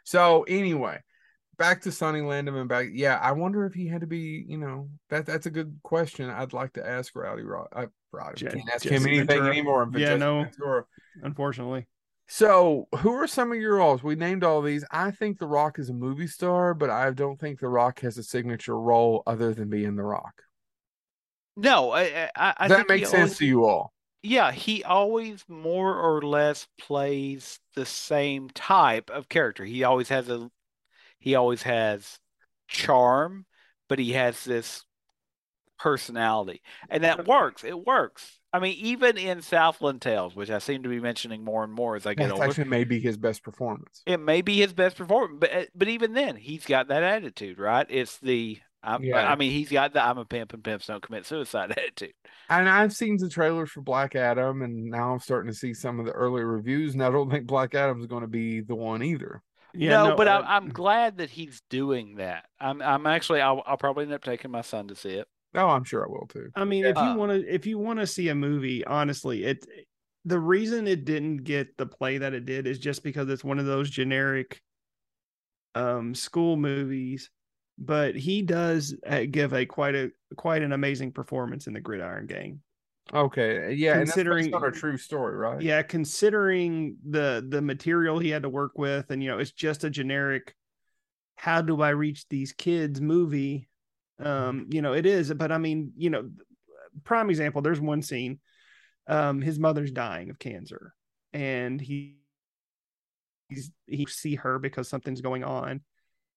So anyway, back to Sonny Landham and back. Yeah, I wonder if he had to be. You know, that that's a good question. I'd like to ask Rowdy Rod. Uh, Rowdy. Je- Can't ask Jesse him anything Ventura. anymore. Yeah, Jesse no. Ventura. Unfortunately, So, who are some of your roles? We named all these. I think The Rock is a movie star, but I don't think The Rock has a signature role other than being The Rock. No, I I, I Does think that he make sense always- to you all? Yeah, he always more or less plays the same type of character. He always has a he always has charm, but he has this personality. And that works. It works. I mean, even in Southland Tales, which I seem to be mentioning more and more as I get That's older, actually maybe his best performance. it may be his best performance, but but even then, he's got that attitude, right? It's the I'm, Yeah. I mean, he's got the I'm a pimp and pimps don't commit suicide (laughs) attitude. And I've seen the trailers for Black Adam, and now I'm starting to see some of the early reviews, and I don't think Black Adam's going to be the one either. yeah. no, but uh, I'm, I'm glad that he's doing that. I'm I'm actually I'll, I'll probably end up taking my son to see it. Oh, I'm sure I will too. I mean, if you Uh, want to, if you want to see a movie, honestly, it the reason it didn't get the play that it did is just because it's one of those generic um school movies but he does uh, give a quite a quite an amazing performance in the Gridiron Gang. Okay, yeah, Considering- and that's a true story, right? Yeah, considering the the material he had to work with, and you know, it's just a generic "How do I reach these kids?" movie. Um, you know, it is, but I mean, you know, prime example. There's one scene. Um, his mother's dying of cancer, and he he's he see her because something's going on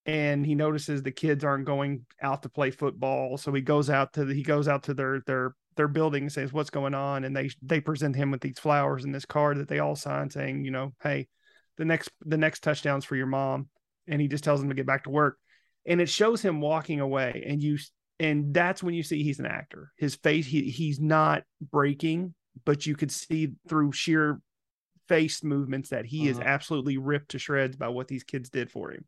and he notices the kids aren't going out to play football. So he goes out to the, he goes out to their their their building and says what's going on? And they they present him with these flowers and this card that they all sign saying you know hey the next the next touchdown's for your mom. And he just tells them to get back to work. And it shows him walking away. And you and that's when you see he's an actor. His face he he's not breaking but you could see through sheer face movements that he is Uh-huh. absolutely ripped to shreds by what these kids did for him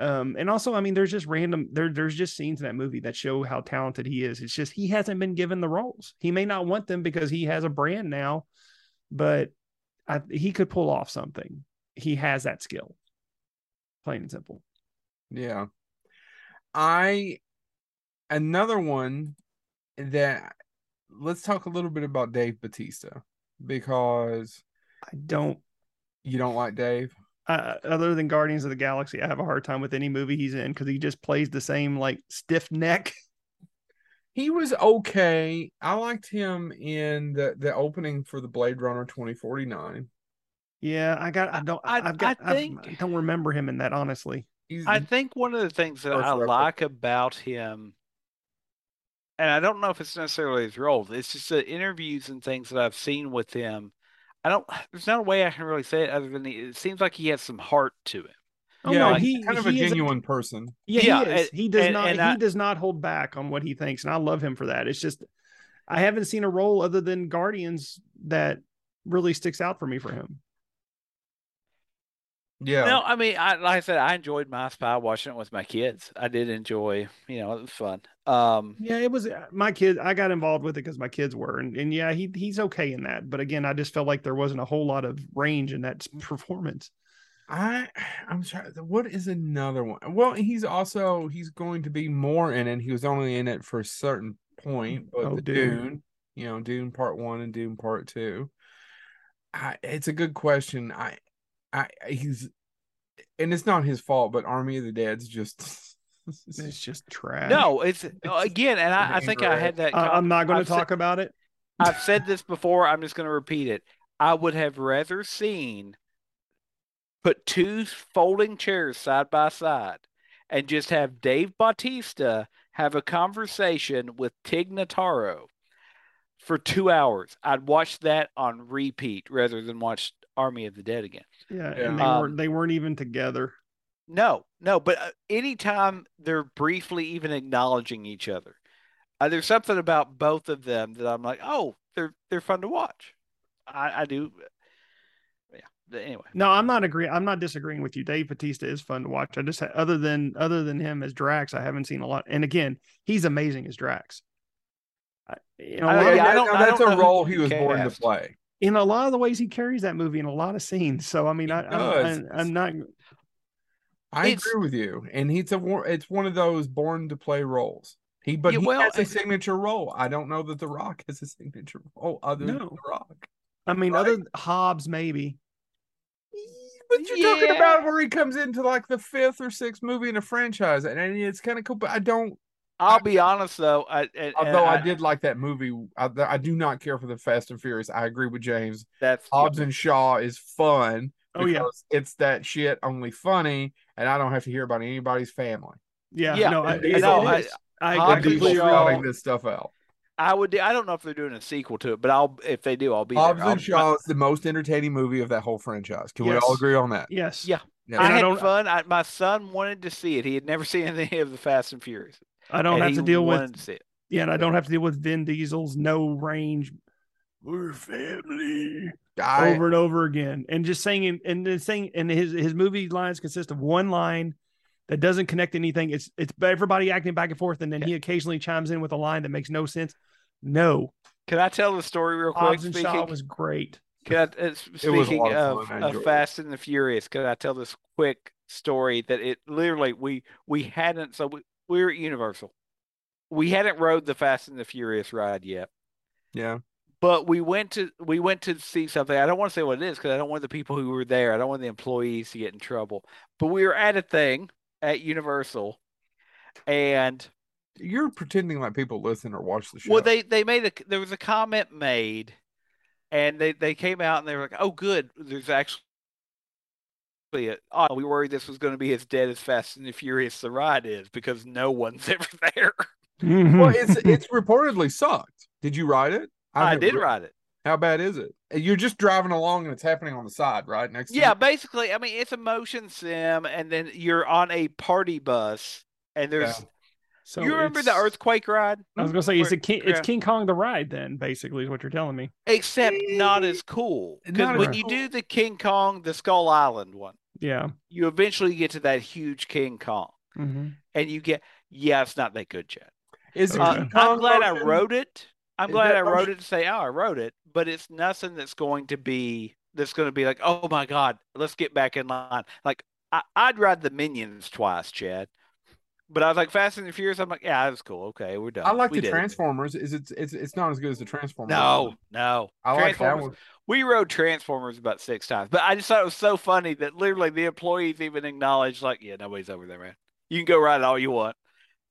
um and also i mean there's just random there there's just scenes in that movie that show how talented he is. It's just he hasn't been given the roles. He may not want them because he has a brand now but I, he could pull off something. He has that skill. Plain and simple. Yeah. I another one that let's talk a little bit about Dave Batista because i don't you don't like Dave. Uh, other than guardians of the galaxy i have a hard time with any movie he's in because he just plays the same like stiff neck (laughs) He was okay. I liked him in the the opening for the Blade Runner 2049. yeah i got i don't I- I, have got I I think- I don't remember him in that honestly I think one of the things that I reference. like about him, and I don't know if it's necessarily his role, it's just the interviews and things that I've seen with him. I don't, there's not a way I can really say it other than he, it seems like he has some heart to him. oh yeah, no he's kind of a he is genuine person. Yeah, Yeah, he is. and- he does and- not. and he I- does not hold back on what he thinks, and I love him for that. It's just I haven't seen a role other than Guardians that really sticks out for me for him. Yeah. No, I mean, I like I said, I enjoyed My Spy watching it with my kids. I did enjoy, you know, it was fun. Um, Yeah, it was uh, my kids. I got involved with it because my kids were, and, and yeah, he he's okay in that. But again, I just felt like there wasn't a whole lot of range in that performance. I I'm sorry. What is another one? Well, he's also he's going to be more in it. He was only in it for a certain point, but Oh, the Dune. Dune, you know, Dune Part One and Dune Part Two. I it's a good question. I I he's and it's not his fault, but Army of the Dead's just (laughs) It's just trash. no, it's uh, again, and I, I think I had that. I, I'm not going I've to said- talk about it. I've said this before. I'm just going to repeat it. I would have rather seen put two folding chairs side by side and just have Dave Bautista have a conversation with Tig Notaro for two hours. I'd watch that on repeat rather than watch Army of the Dead again. Yeah, Yeah. and they Um, weren't they weren't even together. No, no, but uh, anytime they're briefly even acknowledging each other, uh, there's something about both of them that I'm like, oh, they're they're fun to watch. I, I do. Yeah. Anyway, No, I'm not agree. I'm not disagreeing with you. Dave Batista is fun to watch. I just ha- other than other than him as Drax, I haven't seen a lot. And again, he's amazing as Drax. I, you know, a I- lot of- yeah, that- don't- I that's don't a know role he was born to play. In a lot of the ways he carries that movie in a lot of scenes. So I mean, He I, I, am I'm not. I It's- agree with you, and he's a war- it's one of those born to play roles. He but Yeah, he well, has a signature role. I don't know that The Rock has a signature role other than No. The Rock. I mean, Right. other than Hobbs maybe. But you're talking about where he comes into like the fifth or sixth movie in a franchise, and, and it's kind of cool. But I don't. I'll be honest though. I, and, and Although I, did like that movie, I, I do not care for the Fast and Furious. I agree with James. That's Hobbs and Shaw is fun. Oh, yeah. it's that shit only funny, and I don't have to hear about anybody's family. Yeah, Yeah, no, I, and- it- and it no, I- I, I completely Shaw- agree. this stuff out. I would. I don't know if they're doing a sequel to it, but I'll if they do, I'll be Hobbs there. I'll- and Shaw is the most entertaining movie of that whole franchise. Can we all agree on that? Yes. Yeah. Yeah. I And I had don't- fun. I, my son wanted to see it. He had never (laughs) seen any of the Fast and Furious. I don't and have to deal with wanted to see it. yeah, and I don't have to deal with Vin Diesel's no range. We're family I, over and over again, and just saying and then saying and his his movie lines consist of one line that doesn't connect anything. It's it's everybody acting back and forth, and then he occasionally chimes in with a line that makes no sense. No, Can I tell the story real quick? Hobbs and Speaking, Shaw was great. can I, uh, It was speaking lot of of, of. Fast and the Furious, can I tell this quick story that it literally we we hadn't so we, we were at Universal. We hadn't rode the Fast and the Furious ride yet. Yeah. But we went to we went to see something. I don't want to say what it is because I don't want the people who were there. I don't want the employees to get in trouble. But we were at a thing at Universal, and You're pretending like people listen or watch the show. well, they they made a there was a comment made, and they they came out and they were like, "Oh, good, there's actually." A, oh, we worried this was going to be as dead as Fast and the Furious the ride is because no one's (laughs) ever there. Mm-hmm. well, it's it's reportedly sucked. Did you ride it? I haven't did ri- ride it. How bad is it? You're just driving along and it's happening on the side, right next. Yeah, you? basically, I mean, it's a motion sim, and then you're on a party bus, and there's. Yeah. So you remember the earthquake ride? I was gonna say, is Where- it King? It's King Kong the ride then? Basically, is what you're telling me. Except not as cool. Because when you cool. do the King Kong, the Skull Island one, Yeah. you eventually get to that huge King Kong, hmm and you get. Yeah, it's not that good, Chad. Is. Uh, King I'm Kong glad I wrote it. I'm Is glad I wrote it to say, oh, I wrote it, but it's nothing that's going to be that's going to be like, oh my god, let's get back in line. Like I, I'd ride the Minions twice, Chad, but I was like Fast and the Furious. I'm like, yeah, that was cool. Okay, we're done. I like We the. Transformers. Is it? It's it's not as good as the Transformers. No, no. I like that one. We rode Transformers about six times, but I just thought it was so funny that literally the employees even acknowledged, like, yeah, nobody's over there, man. You can go ride it all you want.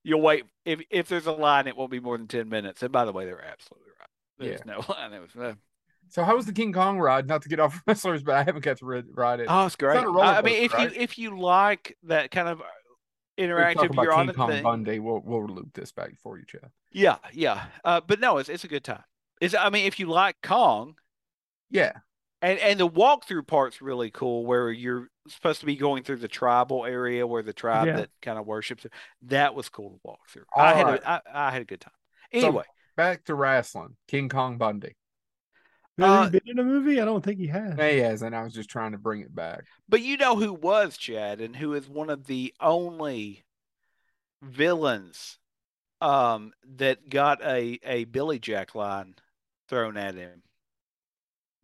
You'll wait if if there's a line, it won't be more than ten minutes. And by the way, they're absolutely right. There's no (laughs) line. It was uh, So how was the King Kong ride? Not to get off (laughs) wrestlers, but I haven't got to ride it. oh, it's great. roller I mean, if coaster, you if you like that kind of interactive, you're King on the Kong thing. Bundy. We'll we'll loop this back for you, Chad. Yeah, yeah. Uh, but no, it's it's a good time. Is I mean, if you like Kong, Yeah, And and the walkthrough part's really cool, where you're supposed to be going through the tribal area where the tribe Yeah. that kind of worships it. That was cool to walk through. I had a, I, I had a good time. So- Anyway, back to wrestling. King Kong Bundy. Has Uh, he been in a movie? I don't think he has. He has, and I was just trying to bring it back. but you know who was Chad, and who is one of the only villains um, that got a a Billy Jack line thrown at him.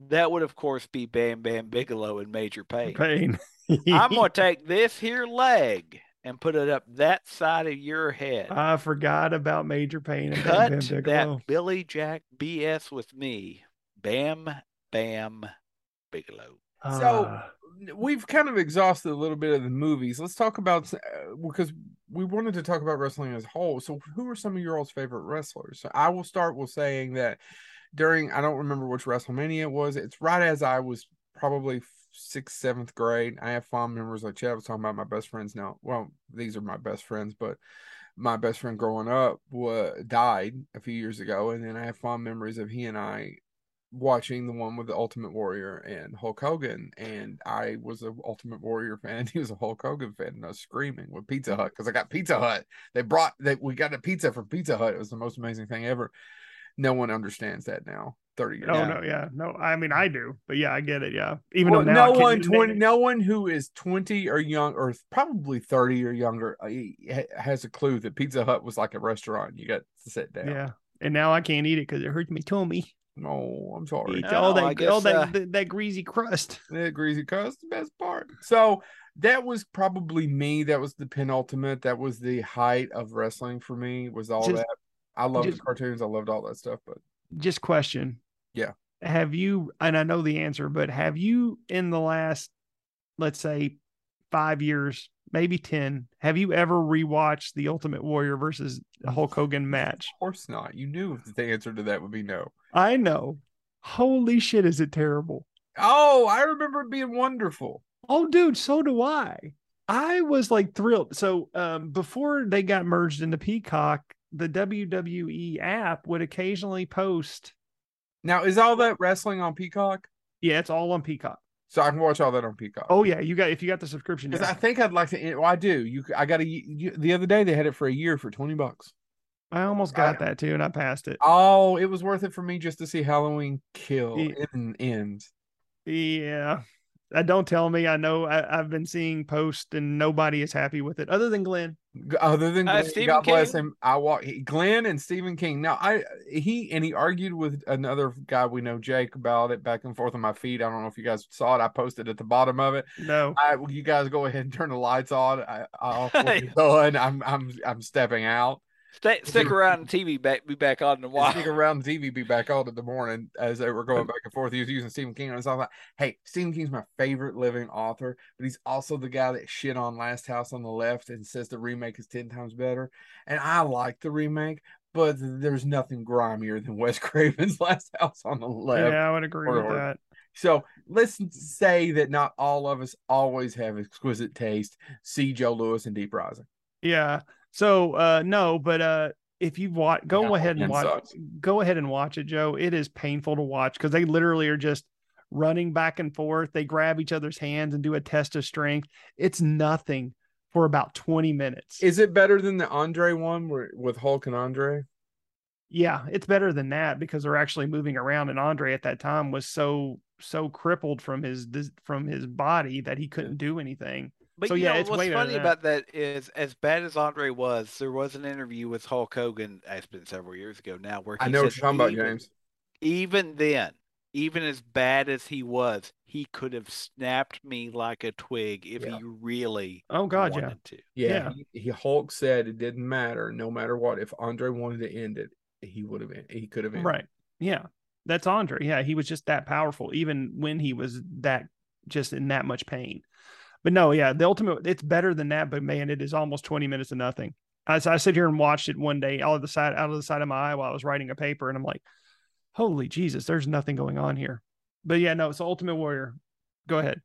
That would, of course, be Bam Bam Bigelow and Major Payne. Pain. (laughs) I'm gonna (laughs) take this here leg and put it up that side of your head. I forgot about Major Payne and Bam Cut Bam Bigelow. that Billy Jack BS with me. Bam Bam Bigelow. So- Ah, We've kind of exhausted a little bit of the movies. Let's talk about uh, because we wanted to talk about wrestling as a whole. So, who are some of your all's favorite wrestlers? So I will start with saying that during I don't remember which WrestleMania it was. It's right as I was probably sixth, seventh grade. I have fond memories like Chad was talking about my best friends now. Well, these are my best friends, but my best friend growing up wa- died a few years ago, and then I have fond memories of he and I watching the one with the Ultimate Warrior and Hulk Hogan, and I was a Ultimate Warrior fan. (laughs) He was a Hulk Hogan fan, and I was screaming with Pizza Hut because I got Pizza Hut. They brought that we got a pizza from Pizza Hut. It was the most amazing thing ever. No one understands that now. Thirty years. Oh no, yeah, no. I mean, I do, but yeah, I get it. Yeah, even Well, though now no one twenty, no one who is twenty or young, or probably thirty or younger, uh, has a clue that Pizza Hut was like a restaurant. You got to sit down. Yeah, and now I can't eat it because it hurts my tummy. Oh, I'm sorry. It's all Oh, I that all that, uh, that that greasy crust. (laughs) That greasy crust, the best part. So that was probably me. That was the penultimate. That was the height of wrestling for me. Was all Just- that. I loved just- the cartoons. I loved all that stuff. But Just question. Yeah. Have you? And I know the answer, but have you in the last, let's say, five years, maybe ten, have you ever rewatched the Ultimate Warrior versus Hulk Hogan match? of course not. You knew the answer to that would be no. I know. Holy shit, is it terrible? Oh, I remember it being wonderful. Oh, dude, so do I. I was like thrilled. So, um, before they got merged into Peacock, the WWE app would occasionally post. Now, is all that wrestling on Peacock? Yeah, it's all on Peacock. So I can watch all that on Peacock. Oh yeah, you got if you got the subscription. because. I think I'd like to. Well, I do. You, I got a. You, the other day they had it for a year for twenty bucks. I almost got that too, and I passed it. Oh, it was worth it for me just to see Halloween kill Yeah. and end. Yeah. Uh, don't tell me. I know I, have been seeing posts and nobody is happy with it, other than Glenn. Other than Uh, Glenn, Stephen God bless King? him. I walk Glenn and Stephen King. Now I he and he argued with another guy we know, Jake, about it back and forth on my feed. I don't know if you guys saw it. I posted at the bottom of it. No. I you guys go ahead and turn the lights on. I, I'll (laughs) when done. I'm I'm I'm stepping out. Stay, stick around and TV back be back on in a while. Stick around the TV, be back on in the morning as they were going back and forth. He was using Stephen King. And I was all like, hey, Stephen King's my favorite living author, but he's also the guy that shit on Last House on the Left and says the remake is 10 times better. And I like the remake, but there's nothing grimier than Wes (laughs) Craven's Last House on the Left. Yeah, I would agree or- with or- that. So let's say that not all of us always have exquisite taste. See Joe Lewis and Deep Rising. Yeah. So uh no, but uh if you watch go Yeah, ahead and watch sucks. go ahead and watch it, Joe. It is painful to watch because they literally are just running back and forth. They grab each other's hands and do a test of strength. It's nothing for about 20 minutes. Is it better than the Andre one where, with Hulk and Andre? yeah, it's better than that because they're actually moving around. And Andre at that time was so so crippled from his from his body that he couldn't do anything. But So, you yeah, know it's what's way funny than about that is, as bad as Andre was, there was an interview with Hulk Hogan. It's been several years ago now, where he I know what said you're talking about, even- James. Even then, even as bad as he was, he could have snapped me like a twig if Yeah. he really Oh God, yeah. wanted to. Yeah, Yeah. He, he Hulk said it didn't matter, no matter what. If Andre wanted to end it, he would have. He could have. ended. Right. Yeah. That's Andre. Yeah, he was just that powerful, even when he was that just in that much pain. But no, yeah, the ultimate it's better than that, but man, it is almost 20 minutes of nothing. As I sit here and watched it one day out of the side out of the side of my eye while I was writing a paper, and I'm like, holy Jesus, there's nothing going on here. But yeah, no, it's Ultimate Warrior. Go ahead.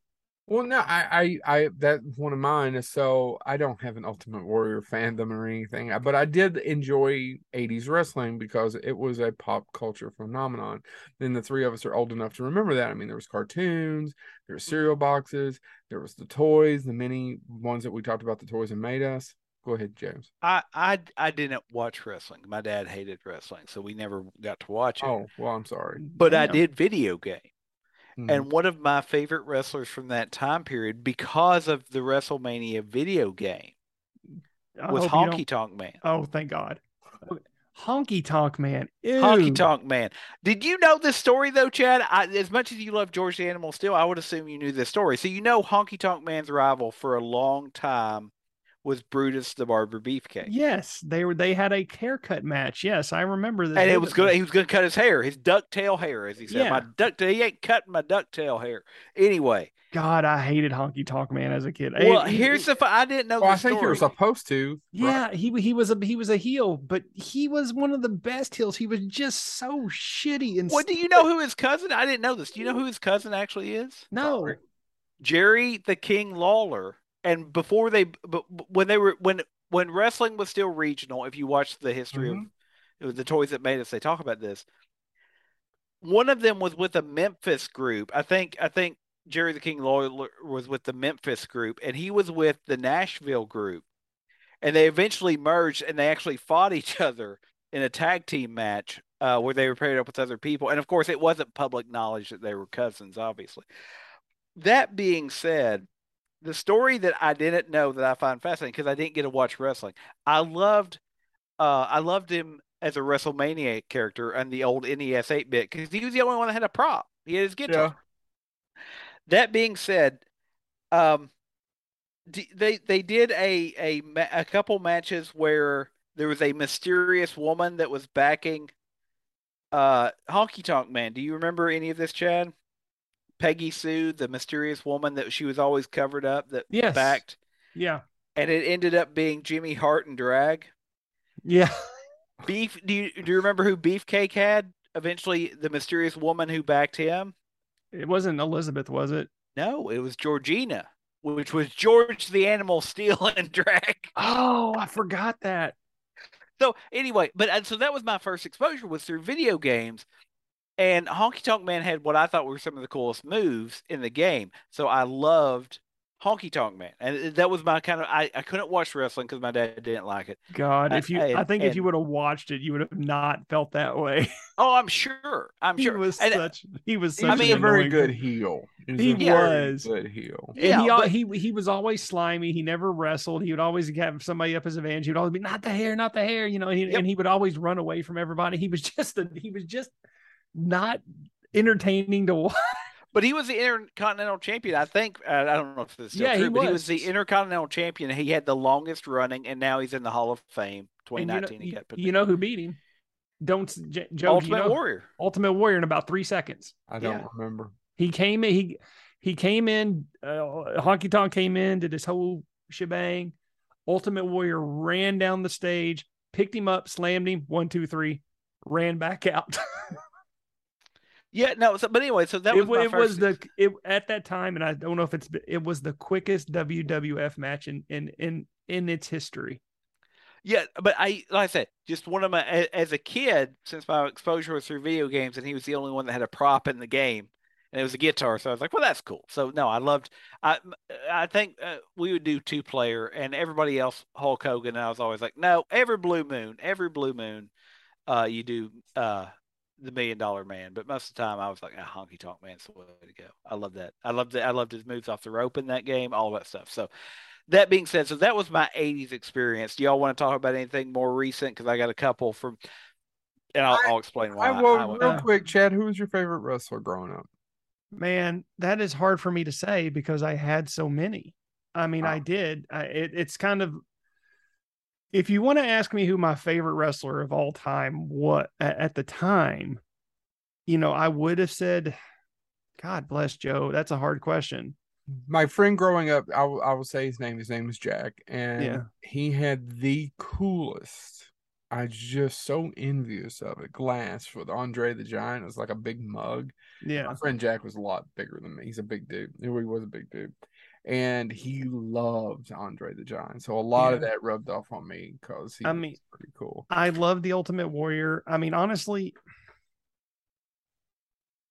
Well, no, I, I, I, that's one of mine. Is So I don't have an Ultimate Warrior fandom or anything, but I did enjoy 80s wrestling because it was a pop culture phenomenon. Then the three of us are old enough to remember that. I mean, there was cartoons, there were mm-hmm. cereal boxes, there was the toys, the many ones that we talked about, the toys and made us. Go ahead, James. I, I I didn't watch wrestling. My dad hated wrestling, so we never got to watch it. Oh, well, I'm sorry. but I did video game. Mhm. And one of my favorite wrestlers from that time period, because of the WrestleMania video game, I was hope you don't- Honky Tonk Man. Oh, thank God. Honky Tonk Man. Honky Tonk Man. Did you know this story though, Chad? I, as much as you love George the Animal Steele, I would assume you knew this story. So you know Honky Tonk Man's rival for a long time was Brutus the Barber Beefcake. Yes, they were. They had a haircut match. Yes, I remember that. And it was good. He was going to cut his hair, his ducktail hair, as he said. My Yeah. duck. He ain't cutting my ducktail hair. Anyway, God, I hated Honky Tonk Man as a kid. well, It- it- here's the. fu- I didn't know. Well, the I think you were supposed to. right? Yeah, he he was a he was a heel, but he was one of the best heels. He was just so shitty and What do you know who his cousin? I didn't know this. Do you know who his cousin actually is? no. Jerry the King Lawler. And before they, but when they were when when wrestling was still regional, if you watch the history Mhm. of the toys that made us, they talk about this. One of them was with a Memphis group. I think I think Jerry the King Lawler was with the Memphis group, and he was with the Nashville group. And they eventually merged, and they actually fought each other in a tag team match uh, where they were paired up with other people. And of course, it wasn't public knowledge that they were cousins, obviously. That being said, the story that I didn't know that I find fascinating because I didn't get to watch wrestling. I loved, uh, I loved him as a WrestleMania character and the old NES 8 bit because he was the only one that had a prop. He had his guitar. That being said, um, d- they they did a a ma- a couple matches where there was a mysterious woman that was backing uh Honky Tonk Man. Do you remember any of this, Chad? Peggy Sue, the mysterious woman that she was always covered up that Yes. backed, Yeah. and it ended up being Jimmy Hart and Drag. Yeah. (laughs) Beef, do you do you remember who Beefcake had? Eventually, the mysterious woman who backed him. It wasn't Elizabeth, was it? No, it was Georgina, which was George the Animal Steele (laughs) and Drag. Oh, I forgot that. So anyway, but and so that was my first exposure was through video games, and Honky Tonk Man had what I thought were some of the coolest moves in the game. So I loved Honky Tonk Man, and that was my kind of. I, I couldn't watch wrestling because my dad didn't like it. God, if you, And- I think if you would have watched it, you would have not felt that way. (laughs) Oh, I'm sure. I'm sure he sure. was And- uh, such, he was He's such. I mean- a very good heel. He's He was. good heel. And Yeah, he, but- he he was always slimy. He never wrestled. He would always have somebody up his advantage. He would always be not the hair, not the hair. You know, he, Yep. and he would always run away from everybody. He was (laughs) just a, he was just not entertaining to watch. But he was the Intercontinental Champion. I think. Uh, I don't know if this is still Yeah, true, he but he was. was the Intercontinental Champion. He had the longest running, and now he's in the Hall of Fame. And you know, 2019. he you know who beat him? Don't s- J- Joe. do you Ultimate know? Warrior. Ultimate Warrior in about three seconds. I don't Yeah. remember. He came in. He he came in. Uh, Honky Tonk came in, did this whole shebang. Ultimate Warrior ran down the stage, picked him up, slammed him. One, two, three. Ran back out. (laughs) Yeah, no. So, but anyway, so that it, was it was the it at that time, and I don't know if it's it was the quickest WWF match in in in in its history. Yeah, but I like I said, just one of my as a kid, since my exposure was through video games, and he was the only one that had a prop in the game, and it was a guitar. So I was like, well, that's cool. So no, I loved. I I think uh, we would do two player, and everybody else Hulk Hogan. And I was always like, no, every blue moon, every blue moon, uh, you do uh the Million Dollar Man. But most of the time, I was like, ah, Honky Tonk Man's the way to go. I love that. I loved it. I loved his moves off the rope in that game, all that stuff. So. That being said, so that was my '80s experience. Do y'all want to talk about anything more recent? Because I got a couple from, and I'll, I- I'll explain why. I, well, I went- real uh, quick, Chad, who was your favorite wrestler growing up? Man, that is hard for me to say because I had so many. I mean, I did. I, it, it's kind of if you want to ask me who my favorite wrestler of all time what at, the time, you know, I would have said, God bless Joe. That's a hard question. My friend growing up, I will I will say his name. His name is Jack, and Yeah. he had the coolest. I just so envious of it. Glass with Andre the Giant. It was like a big mug. Yeah. My friend Jack was a lot bigger than me. He's a big dude. He was a big dude. And he loved Andre the Giant. So a lot of that rubbed off on me because he I was mean- pretty cool. I love the Ultimate Warrior. I mean, honestly,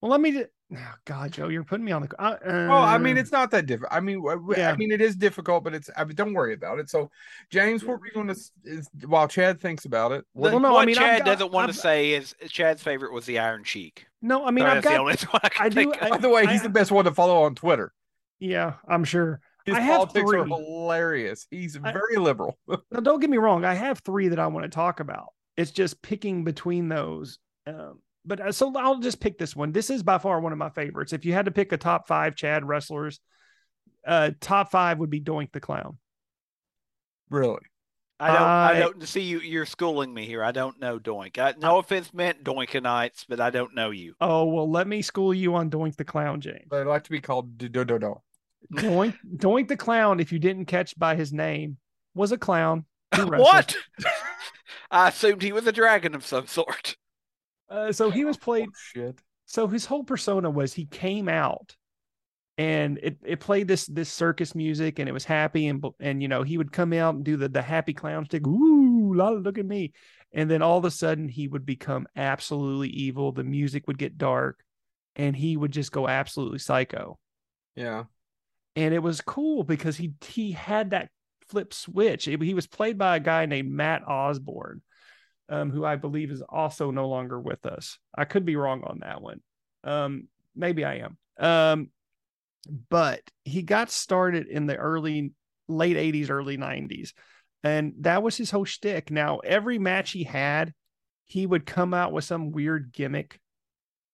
well, let me. ju- Oh, God, Joe, you're putting me on the. Uh, Oh, I mean, uh, it's not that difficult. I mean, w- w- I Yeah. mean, it is difficult, but it's. I mean, don't worry about it. So, James, what we're going to is while Chad thinks about it. What The- Well, no, I what mean, I've Chad got- doesn't want I've- to say is Chad's favorite was the Iron Sheik. no. I mean, Sorry, I've that's the got. only (laughs) one I can I do- think of. I- by the way, he's I- the best one to follow on Twitter. Yeah, I'm sure. His I have politics are hilarious. He's I- very liberal. (laughs) Now, don't get me wrong. I have three that I want to talk about. It's just picking between those. Um, but uh, so I'll just pick this one. This is by far one of my favorites. If you had to pick a top five Chad wrestlers, uh, top five would be Doink the Clown. really. I don't. I, I- don't see you. You're schooling me here. I don't know Doink. I, no offense meant Doinkanites, but I don't know you. Oh well, let me school you on Doink the Clown, James. They like to be called do do do do. Doink Doink the Clown, if you didn't catch by his name, was a clown. (laughs) what? (laughs) I assumed he was a dragon of some sort. Uh, so he was played. Oh, shit. so his whole persona was he came out and it, it played this this circus music and it was happy and and you know he would come out and do the the happy clown stick ooh la, look at me and then all of a sudden he would become absolutely evil the music would get dark and he would just go absolutely psycho Yeah. And it was cool because he he had that flip switch It- he was played by a guy named Matt Osborne um, who I believe is also no longer with us. I could be wrong on that one. Um, maybe I am. Um, but he got started in the early, late 80s, early 90s. And that was his whole shtick. Now, every match he had, he would come out with some weird gimmick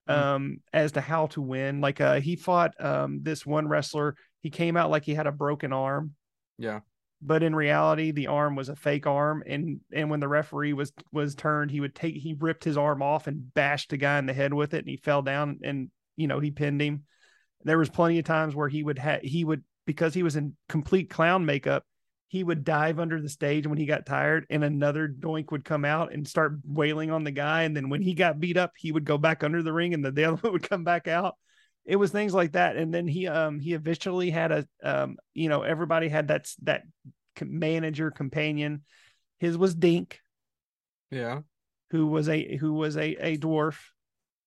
Mhm. um as to how to win like uh he fought um this one wrestler he came out like he had a broken arm. Yeah. but in reality the arm was a fake arm. And and when the referee was was turned he would take he ripped his arm off and bashed the guy in the head with it and he fell down and you know he pinned him. There was plenty of times where he would have he would because he was in complete clown makeup he would dive under the stage when he got tired and another doink would come out and start wailing on the guy. And then when he got beat up he would go back under the ring and the, the other (laughs) one would come back out it was things like that. And then he um he eventually had a um you know everybody had that that manager companion. His was dink. Yeah. who was a who was a a dwarf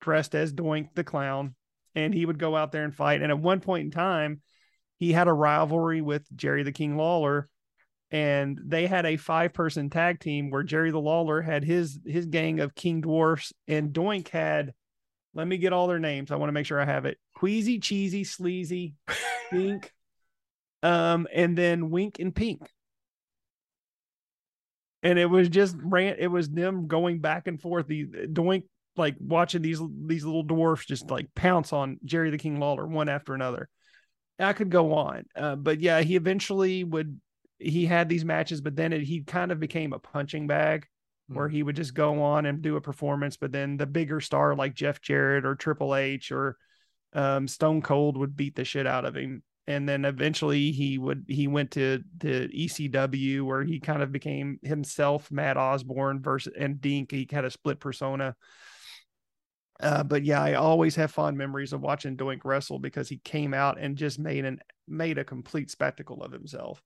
dressed as doink the clown. And he would go out there and fight. And at one point in time he had a rivalry with Jerry the King Lawler, and they had a five person tag team where Jerry the Lawler had his his gang of King Dwarfs, and Doink had. Let me get all their names. I want to make sure I have it. Queasy, cheesy, sleazy, (laughs) pink, um, and then Wink and Pink. And it was just rant. It was them going back and forth. The Doink like watching these these little dwarfs just like pounce on Jerry the King Lawler one after another. I could go on, uh, but yeah, he eventually would. He had these matches, but then it, he kind of became a punching bag. Where he would just go on and do a performance. But then the bigger star like Jeff Jarrett or Triple H or um, Stone Cold would beat the shit out of him, and then eventually he would he went to the ECW where he kind of became himself Matt Osborne versus and Dink. He had a split persona. Uh, but yeah, I always have fond memories of watching Doink wrestle because he came out and just made an made a complete spectacle of himself.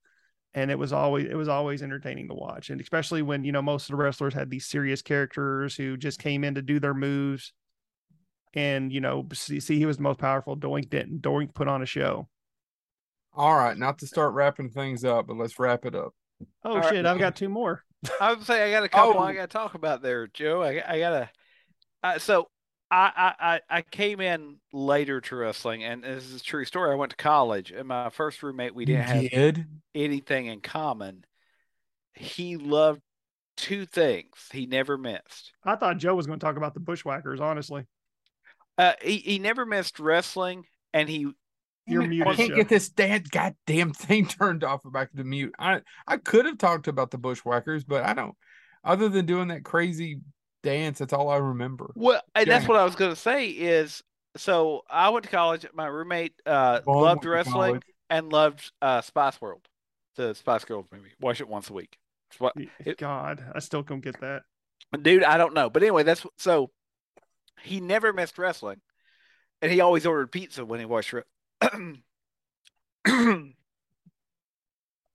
And it was always it was always entertaining to watch. And especially when, you know, most of the wrestlers had these serious characters who just came in to do their moves. And, you know, see, see he was the most powerful. Doink didn't. Doink put on a show. All right, not to start wrapping things up, but let's wrap it up. Oh All shit, right. I've got two more. I would say I got a (laughs) couple oh. I got to talk about there, Joe. I, I got to. Uh, so I, I, I came in later to wrestling, and this is a true story. I went to college, and my first roommate, we didn't have Did? anything in common. He loved two things he never missed. I thought Joe was going to talk about the Bushwhackers, honestly. Uh, he, he never missed wrestling, and he. You're muted. I can't Joe. get this dad goddamn thing (laughs) turned off or back to mute. I I could have talked about the Bushwhackers, but I don't. Other than doing that crazy dance. That's all I remember. Well, and that's what I was going to say is so I went to college. My roommate uh, loved wrestling and loved uh, Spice World, the Spice Girls movie. Watch it once a week. What, it, God, I still don't get that. Dude, I don't know. But anyway, that's so he never missed wrestling. And he always ordered pizza when he watched it. (clears throat) (clears throat)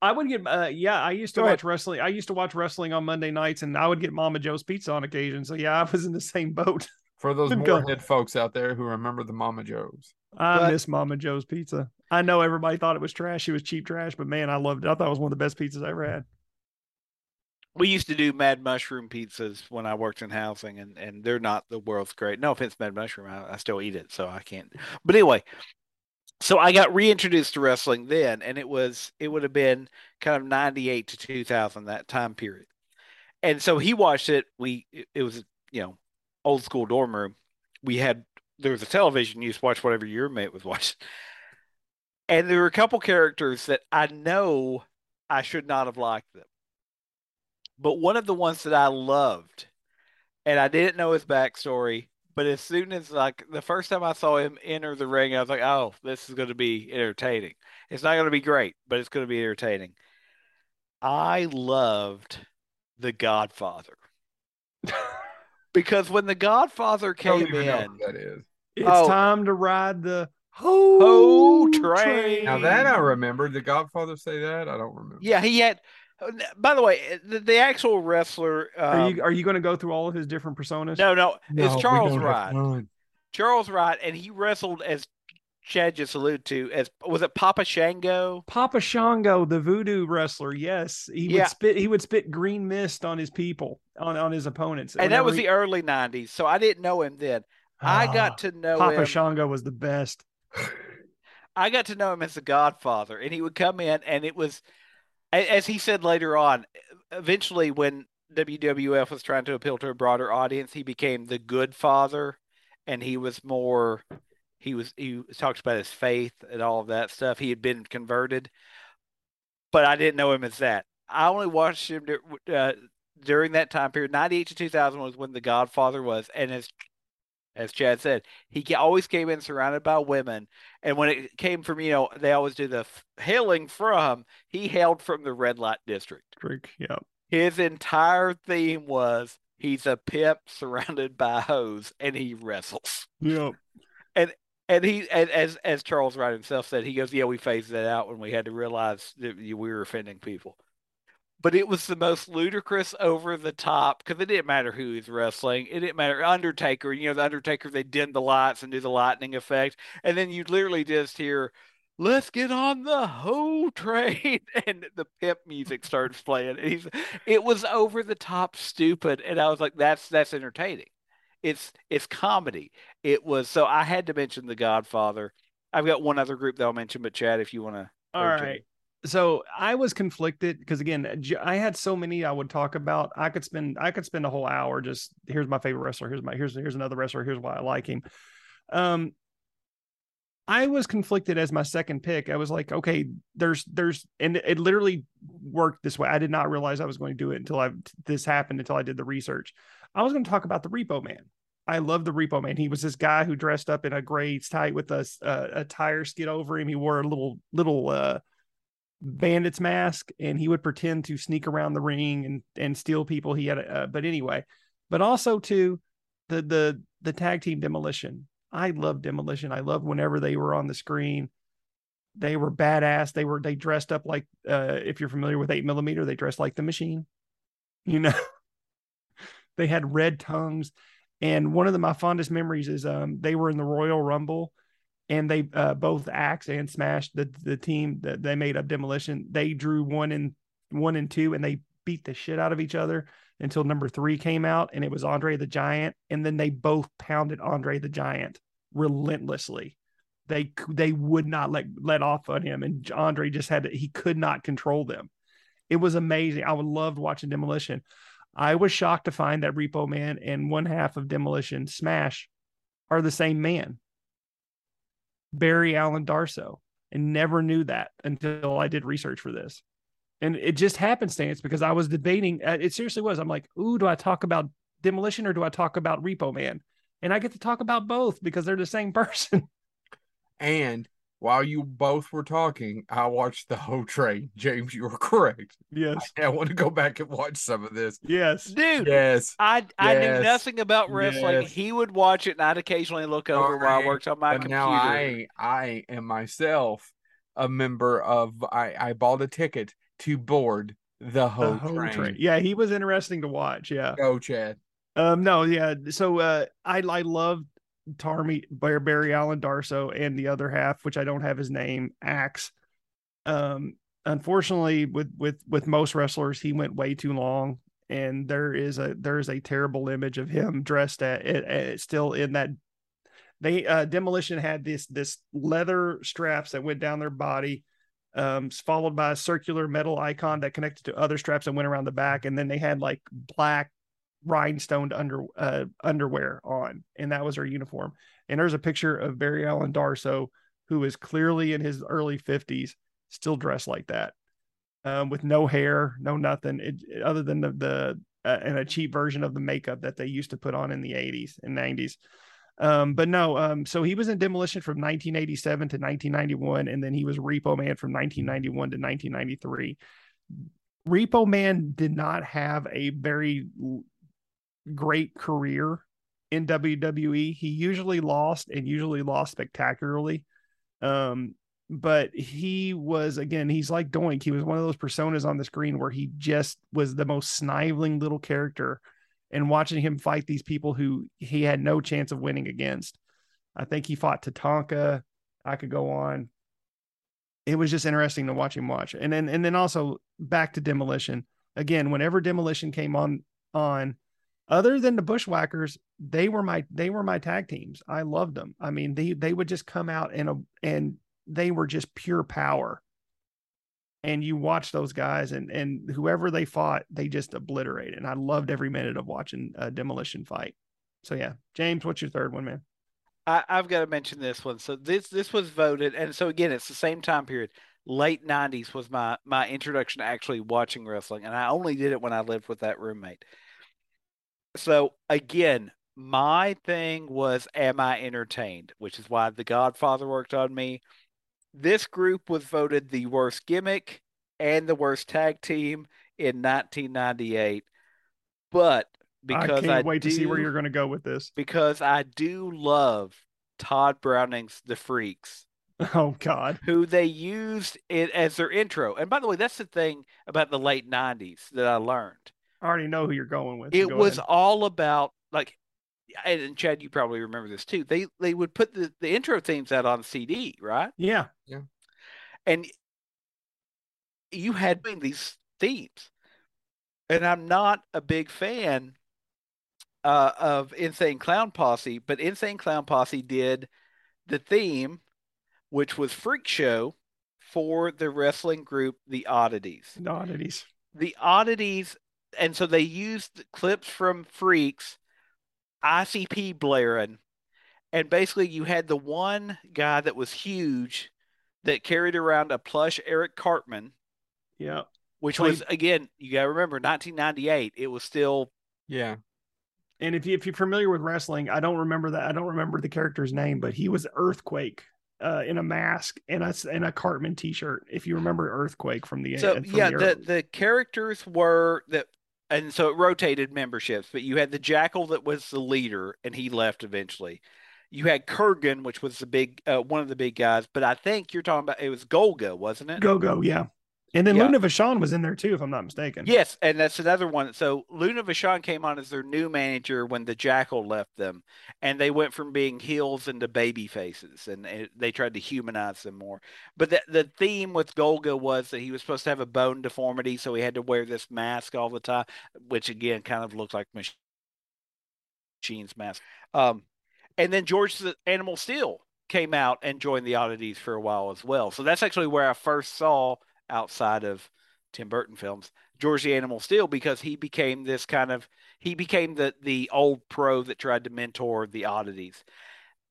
I would get, uh, yeah, I used to Go watch ahead. wrestling. I used to watch wrestling on Monday nights, and I would get Mama Joe's pizza on occasion. So yeah, I was in the same boat. For those (laughs) Moorhead folks out there who remember the Mama Joe's, I but, miss Mama Joe's pizza. I know everybody thought it was trash. It was cheap trash, but man, I loved it. I thought it was one of the best pizzas I ever had. We used to do Mad Mushroom pizzas when I worked in housing, and and they're not the world's great. No offense, Mad Mushroom. I, I still eat it, so I can't. But anyway, so I got reintroduced to wrestling then, and it was it would have been kind of ninety eight to two thousand that time period. And so he watched it. We it was you know old school dorm room. We had there was a television. You just watch whatever your mate was watching. And there were a couple characters that I know I should not have liked them. But one of the ones that I loved, and I didn't know his backstory, but as soon as like the first time I saw him enter the ring, I was like, "Oh, this is going to be entertaining. It's not going to be great, but it's going to be entertaining." I loved The Godfather (laughs) because when The Godfather came in, that is. It's oh, time to ride the ho, ho train. train. Now that I remember, Did Godfather say that I don't remember. Yeah, he had by the way, the, the actual wrestler. Um, are you are you going to go through all of his different personas? No, no. It's no, Charles Wright. Charles Wright, and he wrestled as Chad just alluded to as was it Papa Shango? Papa Shango, the voodoo wrestler. Yes, he yeah. would spit. He would spit green mist on his people, on on his opponents. And that was he... the early '90s, so I didn't know him then. I got ah, to know Papa him. Shango was the best. I got to know him as the Godfather, and he would come in, and it was as he said later on, eventually when WWF was trying to appeal to a broader audience, he became the good father, and he was more. He was he talks about his faith and all of that stuff. He had been converted, but I didn't know him as that. I only watched him uh, during that time period. Ninety eight to two thousand was when The Godfather was, and as as Chad said, he always came in surrounded by women. And when it came from, you know, they always do the hailing from, he hailed from the red light district. Drink, yeah. His entire theme was he's a pimp (laughs) surrounded by hoes and he wrestles. Yep. And and he and as as Charles Wright himself said, he goes, Yeah, we phased that out when we had to realize that we were offending people but it was the most ludicrous over the top because it didn't matter who was wrestling. It didn't matter. Undertaker, you know, the Undertaker, they dim the lights and do the lightning effect. And then you literally just hear let's get on the whole (laughs) train and the pimp music starts playing and he's it was over the top stupid and i was like that's that's entertaining it's it's comedy it was so i had to mention the godfather i've got one other group that i'll mention but chad if you want to all right so i was conflicted because again i had so many i would talk about i could spend i could spend a whole hour just here's my favorite wrestler here's my here's here's another wrestler here's why i like him um I was conflicted as my second pick. I was like, okay, there's there's and it literally worked this way. I did not realize I was going to do it until I this happened until I did the research. I was going to talk about the Repo Man. I love the Repo Man. He was this guy who dressed up in a gray tie with a a, a tire skid over him. He wore a little little uh bandit's mask and he would pretend to sneak around the ring and and steal people. He had uh, but anyway, but also to the the the tag team demolition I love Demolition. I love whenever they were on the screen. They were badass. They were they dressed up like uh, if you're familiar with eight millimeter, they dressed like the machine. You know, (laughs) they had red tongues. And one of the, my fondest memories is um, they were in the Royal Rumble and they uh, both Axe and Smash the the team that they made up Demolition. They drew one and one and two, and they beat the shit out of each other until number three came out, and it was Andre the Giant, and then they both pounded Andre the Giant relentlessly. They they would not let let off on him, and Andre just had to, he could not control them. It was amazing. I would love watching Demolition. I was shocked to find that Repo Man and one half of Demolition Smash are the same man, Barry Allen Darsow and never knew that until I did research for this. And it just happenstance because I was debating. Uh, it seriously was. I'm like, ooh, do I talk about Demolition or do I talk about Repo Man? And I get to talk about both because they're the same (laughs) person. And while you both were talking, I watched the whole train. (laughs) James, you were correct. Yes. I, I want to go back and watch some of this. Yes. Dude. Yes. I I Yes. knew nothing about wrestling. Yes. He would watch it and I'd occasionally look over while I worked on my But computer. now I I am myself a member of I I bought a ticket to board the The whole, whole train. train. Yeah, he was interesting to watch. Yeah. Go, Chad. Um, no, yeah. So uh I I love Tarmy Bar- Barry Allen Darsow and the other half, which I don't have his name, Axe. Um, unfortunately, with with with most wrestlers, he went way too long, and there is a there is a terrible image of him dressed at it, it still in that. They uh demolition had this this leather straps that went down their body, um, followed by a circular metal icon that connected to other straps that went around the back, and then they had like black rhinestoned under uh, underwear on, and that was her uniform. And there's a picture of Barry Allen Darsow, who is clearly in his early 50s, still dressed like that, um, with no hair, no nothing, it, other than the the uh, and a cheap version of the makeup that they used to put on in the 80s and 90s. Um, but no, um, so he was in Demolition from 1987 to 1991, and then he was Repo Man from 1991 to 1993. Repo Man did not have a very great career in WWE. He usually lost and usually lost spectacularly. Um, but he was again, he's like Doink. He was one of those personas on the screen where he just was the most sniveling little character. And watching him fight these people who he had no chance of winning against. I think he fought Tatanka. I could go on. It was just interesting to watch him watch. And then and then also back to demolition. Again, whenever demolition came on on, other than the bushwhackers, they were my they were my tag teams. I loved them. I mean, they they would just come out and a and they were just pure power. And you watch those guys and and whoever they fought, they just obliterated. And I loved every minute of watching a demolition fight. So yeah, James, what's your third one, man? I, I've got to mention this one. So this this was voted, and so again, it's the same time period. Late '90s was my my introduction to actually watching wrestling, and I only did it when I lived with that roommate. So again, my thing was, am I entertained? Which is why The Godfather worked on me. This group was voted the worst gimmick and the worst tag team in 1998. But because I I, can't wait to see where you're going to go with this. because I do love Tod Browning's The Freaks, (laughs) Oh God, who they used it as their intro. And by the way, that's the thing about the late 90s that I learned. I already know who you're going with. It go was ahead. all about like and and Chad, you probably remember this too. They they would put the, the intro themes out on CD, right? Yeah, yeah, and you had these themes, and I'm not a big fan uh, of Insane Clown Posse, but Insane Clown Posse did the theme, which was Freak Show for the wrestling group The Oddities. The oddities. The Oddities, and so they used clips from Freaks, ICP blaring, and basically you had the one guy that was huge that carried around a plush Eric Cartman, Yeah. which Played- was again, you got to remember 1998. It was still Yeah. And if you if you're familiar with wrestling, I don't remember that. I don't remember the character's name, but he was Earthquake uh, in a mask and a and a Cartman T-shirt. If you remember Earthquake from the so from yeah. the The the characters were that, and so it rotated memberships. But you had the Jackal that was the leader, and he left eventually. You had Kurgan, which was the big uh, one of the big guys. But I think you're talking about it was Golga, wasn't it? Go Go, yeah. And then Yeah. Luna Vachon was in there too, if I'm not mistaken. Yes, and that's another one. So Luna Vachon came on as their new manager when the Jackal left them, and they went from being heels into baby faces, and it, they tried to humanize them more. But the the theme with Golga was that he was supposed to have a bone deformity, so he had to wear this mask all the time, which again kind of looked like Mach- Machine's mask. Um, and then George the Animal Steele came out and joined the Oddities for a while as well. So that's actually where I first saw outside of Tim Burton films George the Animal Steele because he became this kind of he became the the old pro that tried to mentor the oddities,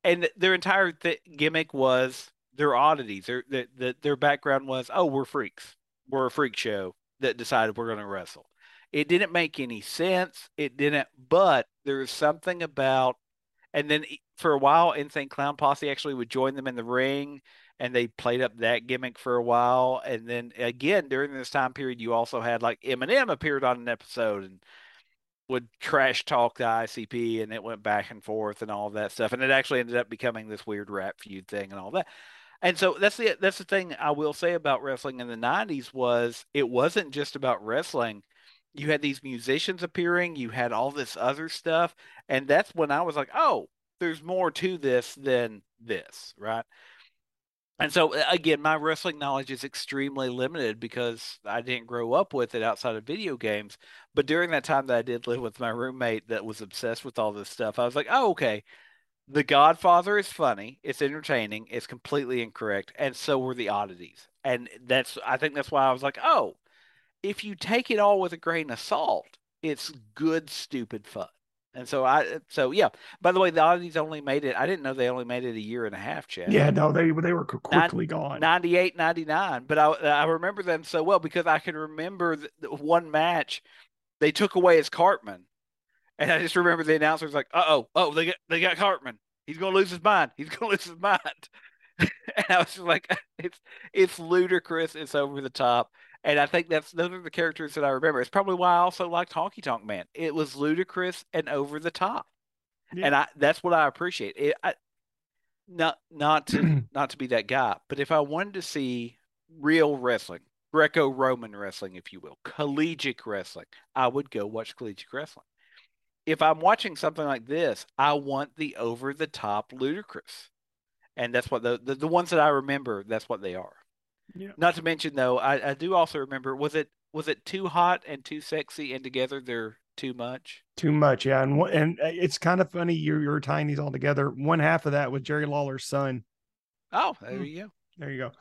and their entire th- gimmick was their oddities. Their, their their background was oh we're freaks, we're a freak show that decided we're going to wrestle. It didn't make any sense. It didn't, but there was something about, and then for a while, Insane Clown Posse actually would join them in the ring and they played up that gimmick for a while. And then again, during this time period, you also had like Eminem appeared on an episode and would trash talk the ICP, and it went back and forth and all that stuff. And it actually ended up becoming this weird rap feud thing and all that. And so that's the that's the thing I will say about wrestling in the '90s was it wasn't just about wrestling. You had these musicians appearing, you had all this other stuff, and that's when I was like, oh, there's more to this than this, right? And so again, my wrestling knowledge is extremely limited because I didn't grow up with it outside of video games. But during that time that I did live with my roommate that was obsessed with all this stuff, I was like, oh, okay. The Godfather is funny, it's entertaining, it's completely incorrect, and so were the oddities. And that's I think that's why I was like, oh, if you take it all with a grain of salt, it's good, stupid fun. And so I so yeah. By the way, the oddities only made it I didn't know they only made it a year and a half, Chad. Yeah, no, they they were qu- quickly gone. 98 99 but I, I remember them so well because i can remember the, the one match they took away his cartman and i just remember the announcer was like uh-oh oh they got they got cartman he's gonna lose his mind he's gonna (laughs) lose his mind (laughs) and i was just like (laughs) it's it's ludicrous it's over the top and i think that's those are the characters that i remember it's probably why i also liked honky tonk man it was ludicrous and over the top Yeah. and i that's what i appreciate it I, not not to (clears throat) not to be that guy, but if I wanted to see real wrestling, Greco-Roman wrestling, if you will, collegiate wrestling, I would go watch collegiate wrestling. If I'm watching something like this, I want the over-the-top ludicrous, and that's what the, the the ones that I remember. That's what they are. Yeah. Not to mention, though, I, I do also remember was it was it too hot and too sexy, and together they're too much. Too much, yeah. And and uh, it's kind of funny you're you're tying these all together. One half of that was Jerry Lawler's son. Oh, there Hmm. you go. There you go.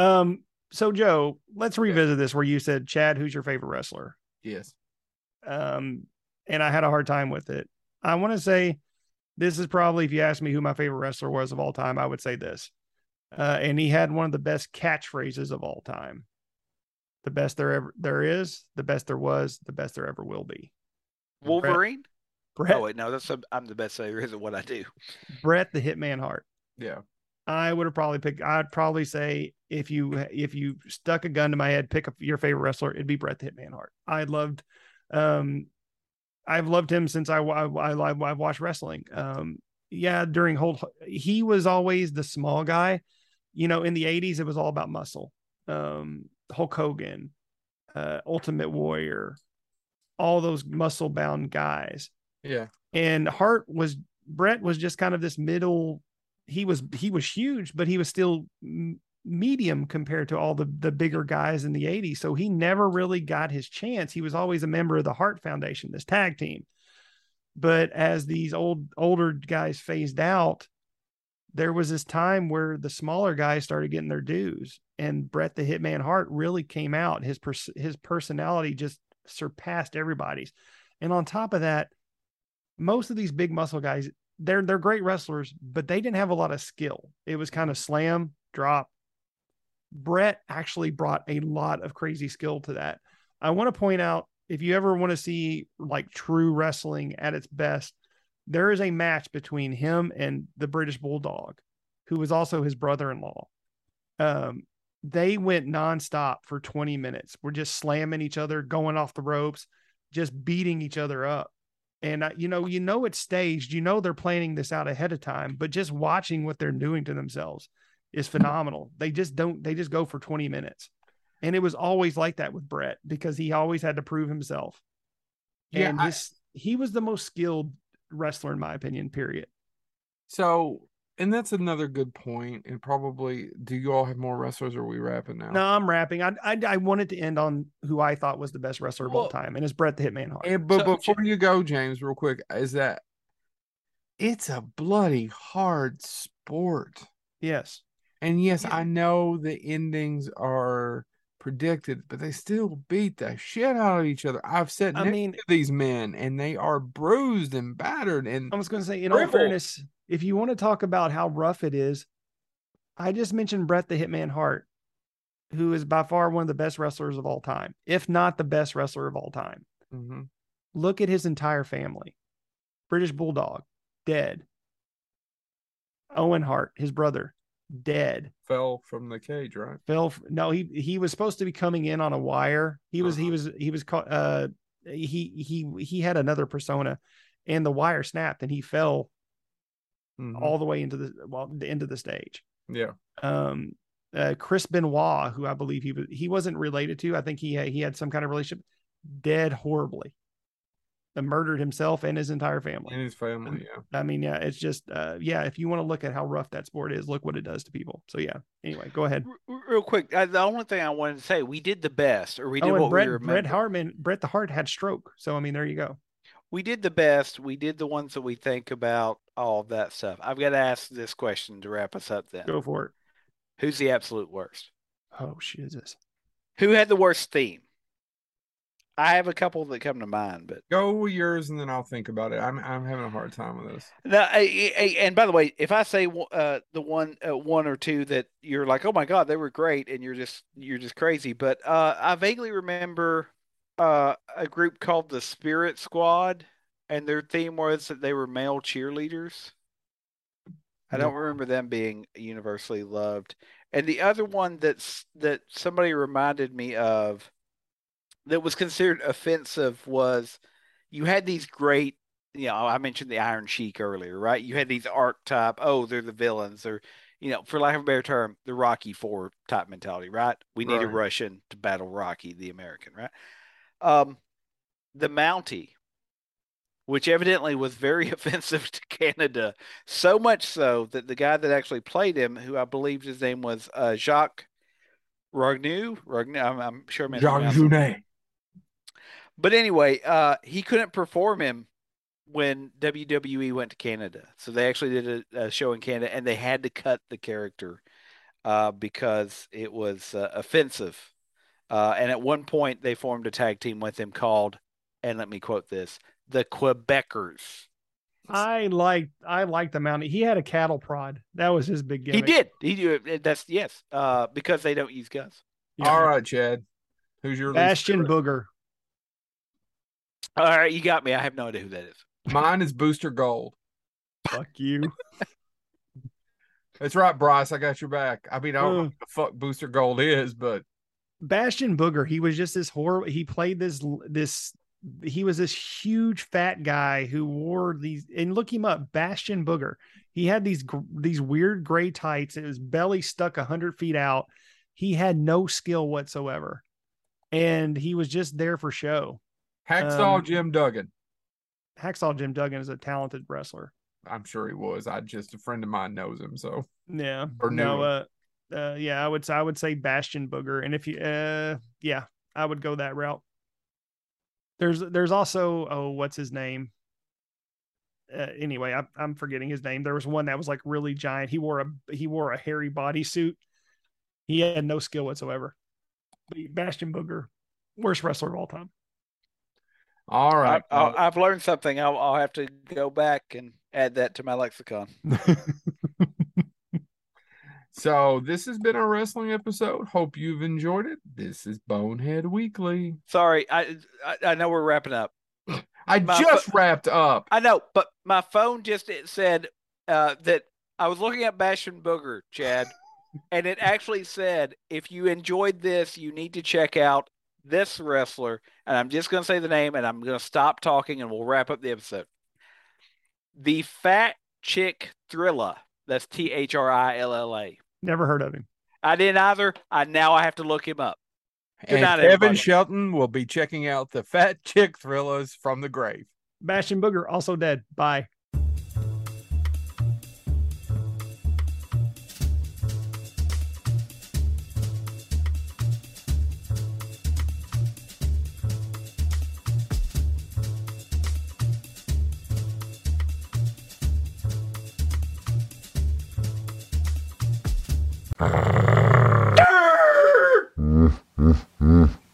Um, so Joe, let's revisit this where you said, Chad, who's your favorite wrestler? Yes. Um, and I had a hard time with it. I want to say this is probably if you ask me who my favorite wrestler was of all time, I would say this. Uh, and he had one of the best catchphrases of all time. The best there ever there is, the best there was, the best there ever will be. Wolverine. Bret, Oh wait, no, that's a, I'm the best there is at what I do. Bret the Hitman Hart. Yeah. I would have probably picked. I'd probably say if you if you stuck a gun to my head, pick a, your favorite wrestler, it'd be Bret the Hitman Hart. I loved, um, I've loved him since I I I I've watched wrestling. Um, yeah, during whole he was always the small guy. You know, in the '80s, it was all about muscle. Um, Hulk Hogan, uh, Ultimate Warrior, all those muscle bound guys Yeah. and Hart was Bret was just kind of this middle. He was he was huge, but he was still mm, medium compared to all the the bigger guys in the 80s. So he never really got his chance. He was always a member of the Hart Foundation, this tag team. But as these old older guys phased out, there was this time where the smaller guys started getting their dues, and Bret the Hitman Hart really came out. His pers- his personality just surpassed everybody's. And on top of that, most of these big muscle guys, they're they're great wrestlers, but they didn't have a lot of skill. It was kind of slam, drop. Bret actually brought a lot of crazy skill to that. I want to point out if you ever want to see like true wrestling at its best, there is a match between him and the British Bulldog, who was also his brother-in-law. Um, they went nonstop for 20 minutes. We're just slamming each other, going off the ropes, just beating each other up. And uh, you know, you know it's staged. You know they're planning this out ahead of time, but just watching what they're doing to themselves is phenomenal. They just don't. They just go for 20 minutes, and it was always like that with Bret because he always had to prove himself. Yeah, and I- he was the most skilled wrestler in my opinion. Period. So, and that's another good point. And probably, do you all have more wrestlers? Or are we wrapping now? No, I'm wrapping. I, I I wanted to end on who I thought was the best wrestler of all time, and it's Bret the Hitman Hart. And, but So, before you go, James, real quick, is that it's a bloody hard sport. yes, And yes, Yeah. I know the endings are predicted, but they still beat the shit out of each other. I've said I mean- these men, and they are bruised and battered. And I was going to say, in all fairness, if you want to talk about how rough it is, I just mentioned Bret the Hitman Hart, who is by far one of the best wrestlers of all time, if not the best wrestler of all time. Mhm. Look at his entire family British Bulldog, dead. Owen Hart, his brother, dead. fell from the cage, right? Fell. No, he he was supposed to be coming in on a wire. He was he Uh-huh. was he was caught. Uh, he he he had another persona, and the wire snapped, and he fell Mhm. all the way into the well the end of the stage. yeah. Um, uh, Chris Benoit, who I believe he was he wasn't related to. I think he had, he had some kind of relationship. Dead horribly. Murdered himself and his entire family. And his family, yeah. I mean, yeah, it's just uh, yeah. If you want to look at how rough that sport is, look what it does to people. So yeah. Anyway, go ahead. Real quick, uh, the only thing I wanted to say, we did the best, or we did oh, what Bret we Bret remember. Hartman, Bret the Hart had stroke. So I mean, there you go. we did the best. We did the ones that we think about, all of that stuff. I've got to ask this question to wrap us up. Then, Go for it. who's the absolute worst? Oh Jesus. Who had the worst theme? I have a couple that come to mind, but Go with yours, and then I'll think about it. I'm I'm having a hard time with this. No, I, I- and by the way, if I say uh, the one uh, one or two that you're like, oh my god, they were great, and you're just you're just crazy, but uh, I vaguely remember uh, a group called the Spirit Squad, and their theme was that they were male cheerleaders. I don't remember them being universally loved. And the other one that's that somebody reminded me of that was considered offensive was you had these great you know, I mentioned the Iron Sheik earlier, right? You had these archetype, oh, they're the villains, or you know, for lack of a better term, the Rocky Four type mentality, right? We need a Russian to battle Rocky, the American, right? Um, the Mountie, which evidently was very (laughs) offensive to Canada, so much so that the guy that actually played him, who I believe his name was uh, Jacques Ragnou, Ragnou, I'm, I'm sure I'm mispronouncing- Junet. But anyway, uh, he couldn't perform him when WWE went to Canada. So they actually did a, a show in Canada, and they had to cut the character uh, because it was uh, offensive. Uh, and at one point, they formed a tag team with him called, and let me quote this: the Quebecers. I like I like the Mountie. He had a cattle prod. That was his big game. He did. He did. That's yes. Uh, because they don't use guns. All right, Chad. Who's your least Bastion? Booger. All right, you got me. I have no idea who that is. Mine is Booster Gold. Fuck you. That's right, Bryce. I got your back. I mean, I don't know what the fuck Booster Gold is, but Bastion Booger. He was just this horrible. He played this this. He was this huge fat guy who wore these. And look him up, Bastion Booger. He had these these weird gray tights. His belly stuck a hundred feet out. He had no skill whatsoever, and he was just there for show. Hacksaw Um, Jim Duggan. Hacksaw Jim Duggan is a talented wrestler. I'm sure he was. I just a friend of mine knows him, so Yeah. Or no, uh uh, yeah, I would I would say Bastion Booger, and if you, uh, yeah, I would go that route. There's there's also oh what's his name? Uh, anyway, I, I'm forgetting his name. There was one that was like really giant. He wore a he wore a hairy bodysuit. He had no skill whatsoever. But Bastion Booger, worst wrestler of all time. All right. I, have learned something. I'll, I'll have to go back and add that to my lexicon. (laughs) so this has been our wrestling episode. Hope you've enjoyed it. This is Bonehead Weekly. Sorry, I I, I know we're wrapping up. I my, just wrapped up. I know, but my phone just it said uh, that I was looking at Bastion Booger, Chad, and it (laughs) actually said if you enjoyed this, you need to check out this wrestler, and I'm just going to say the name, and I'm going to stop talking, and we'll wrap up the episode. The Fat Chick Thrilla. That's T H R I L L A. Never heard of him. I didn't either. I now I have to look him up. Good and night, Kevin everybody. Shelton will be checking out the Fat Chick Thrillers from the grave. Bastion Booger also dead. Bye. Brrr.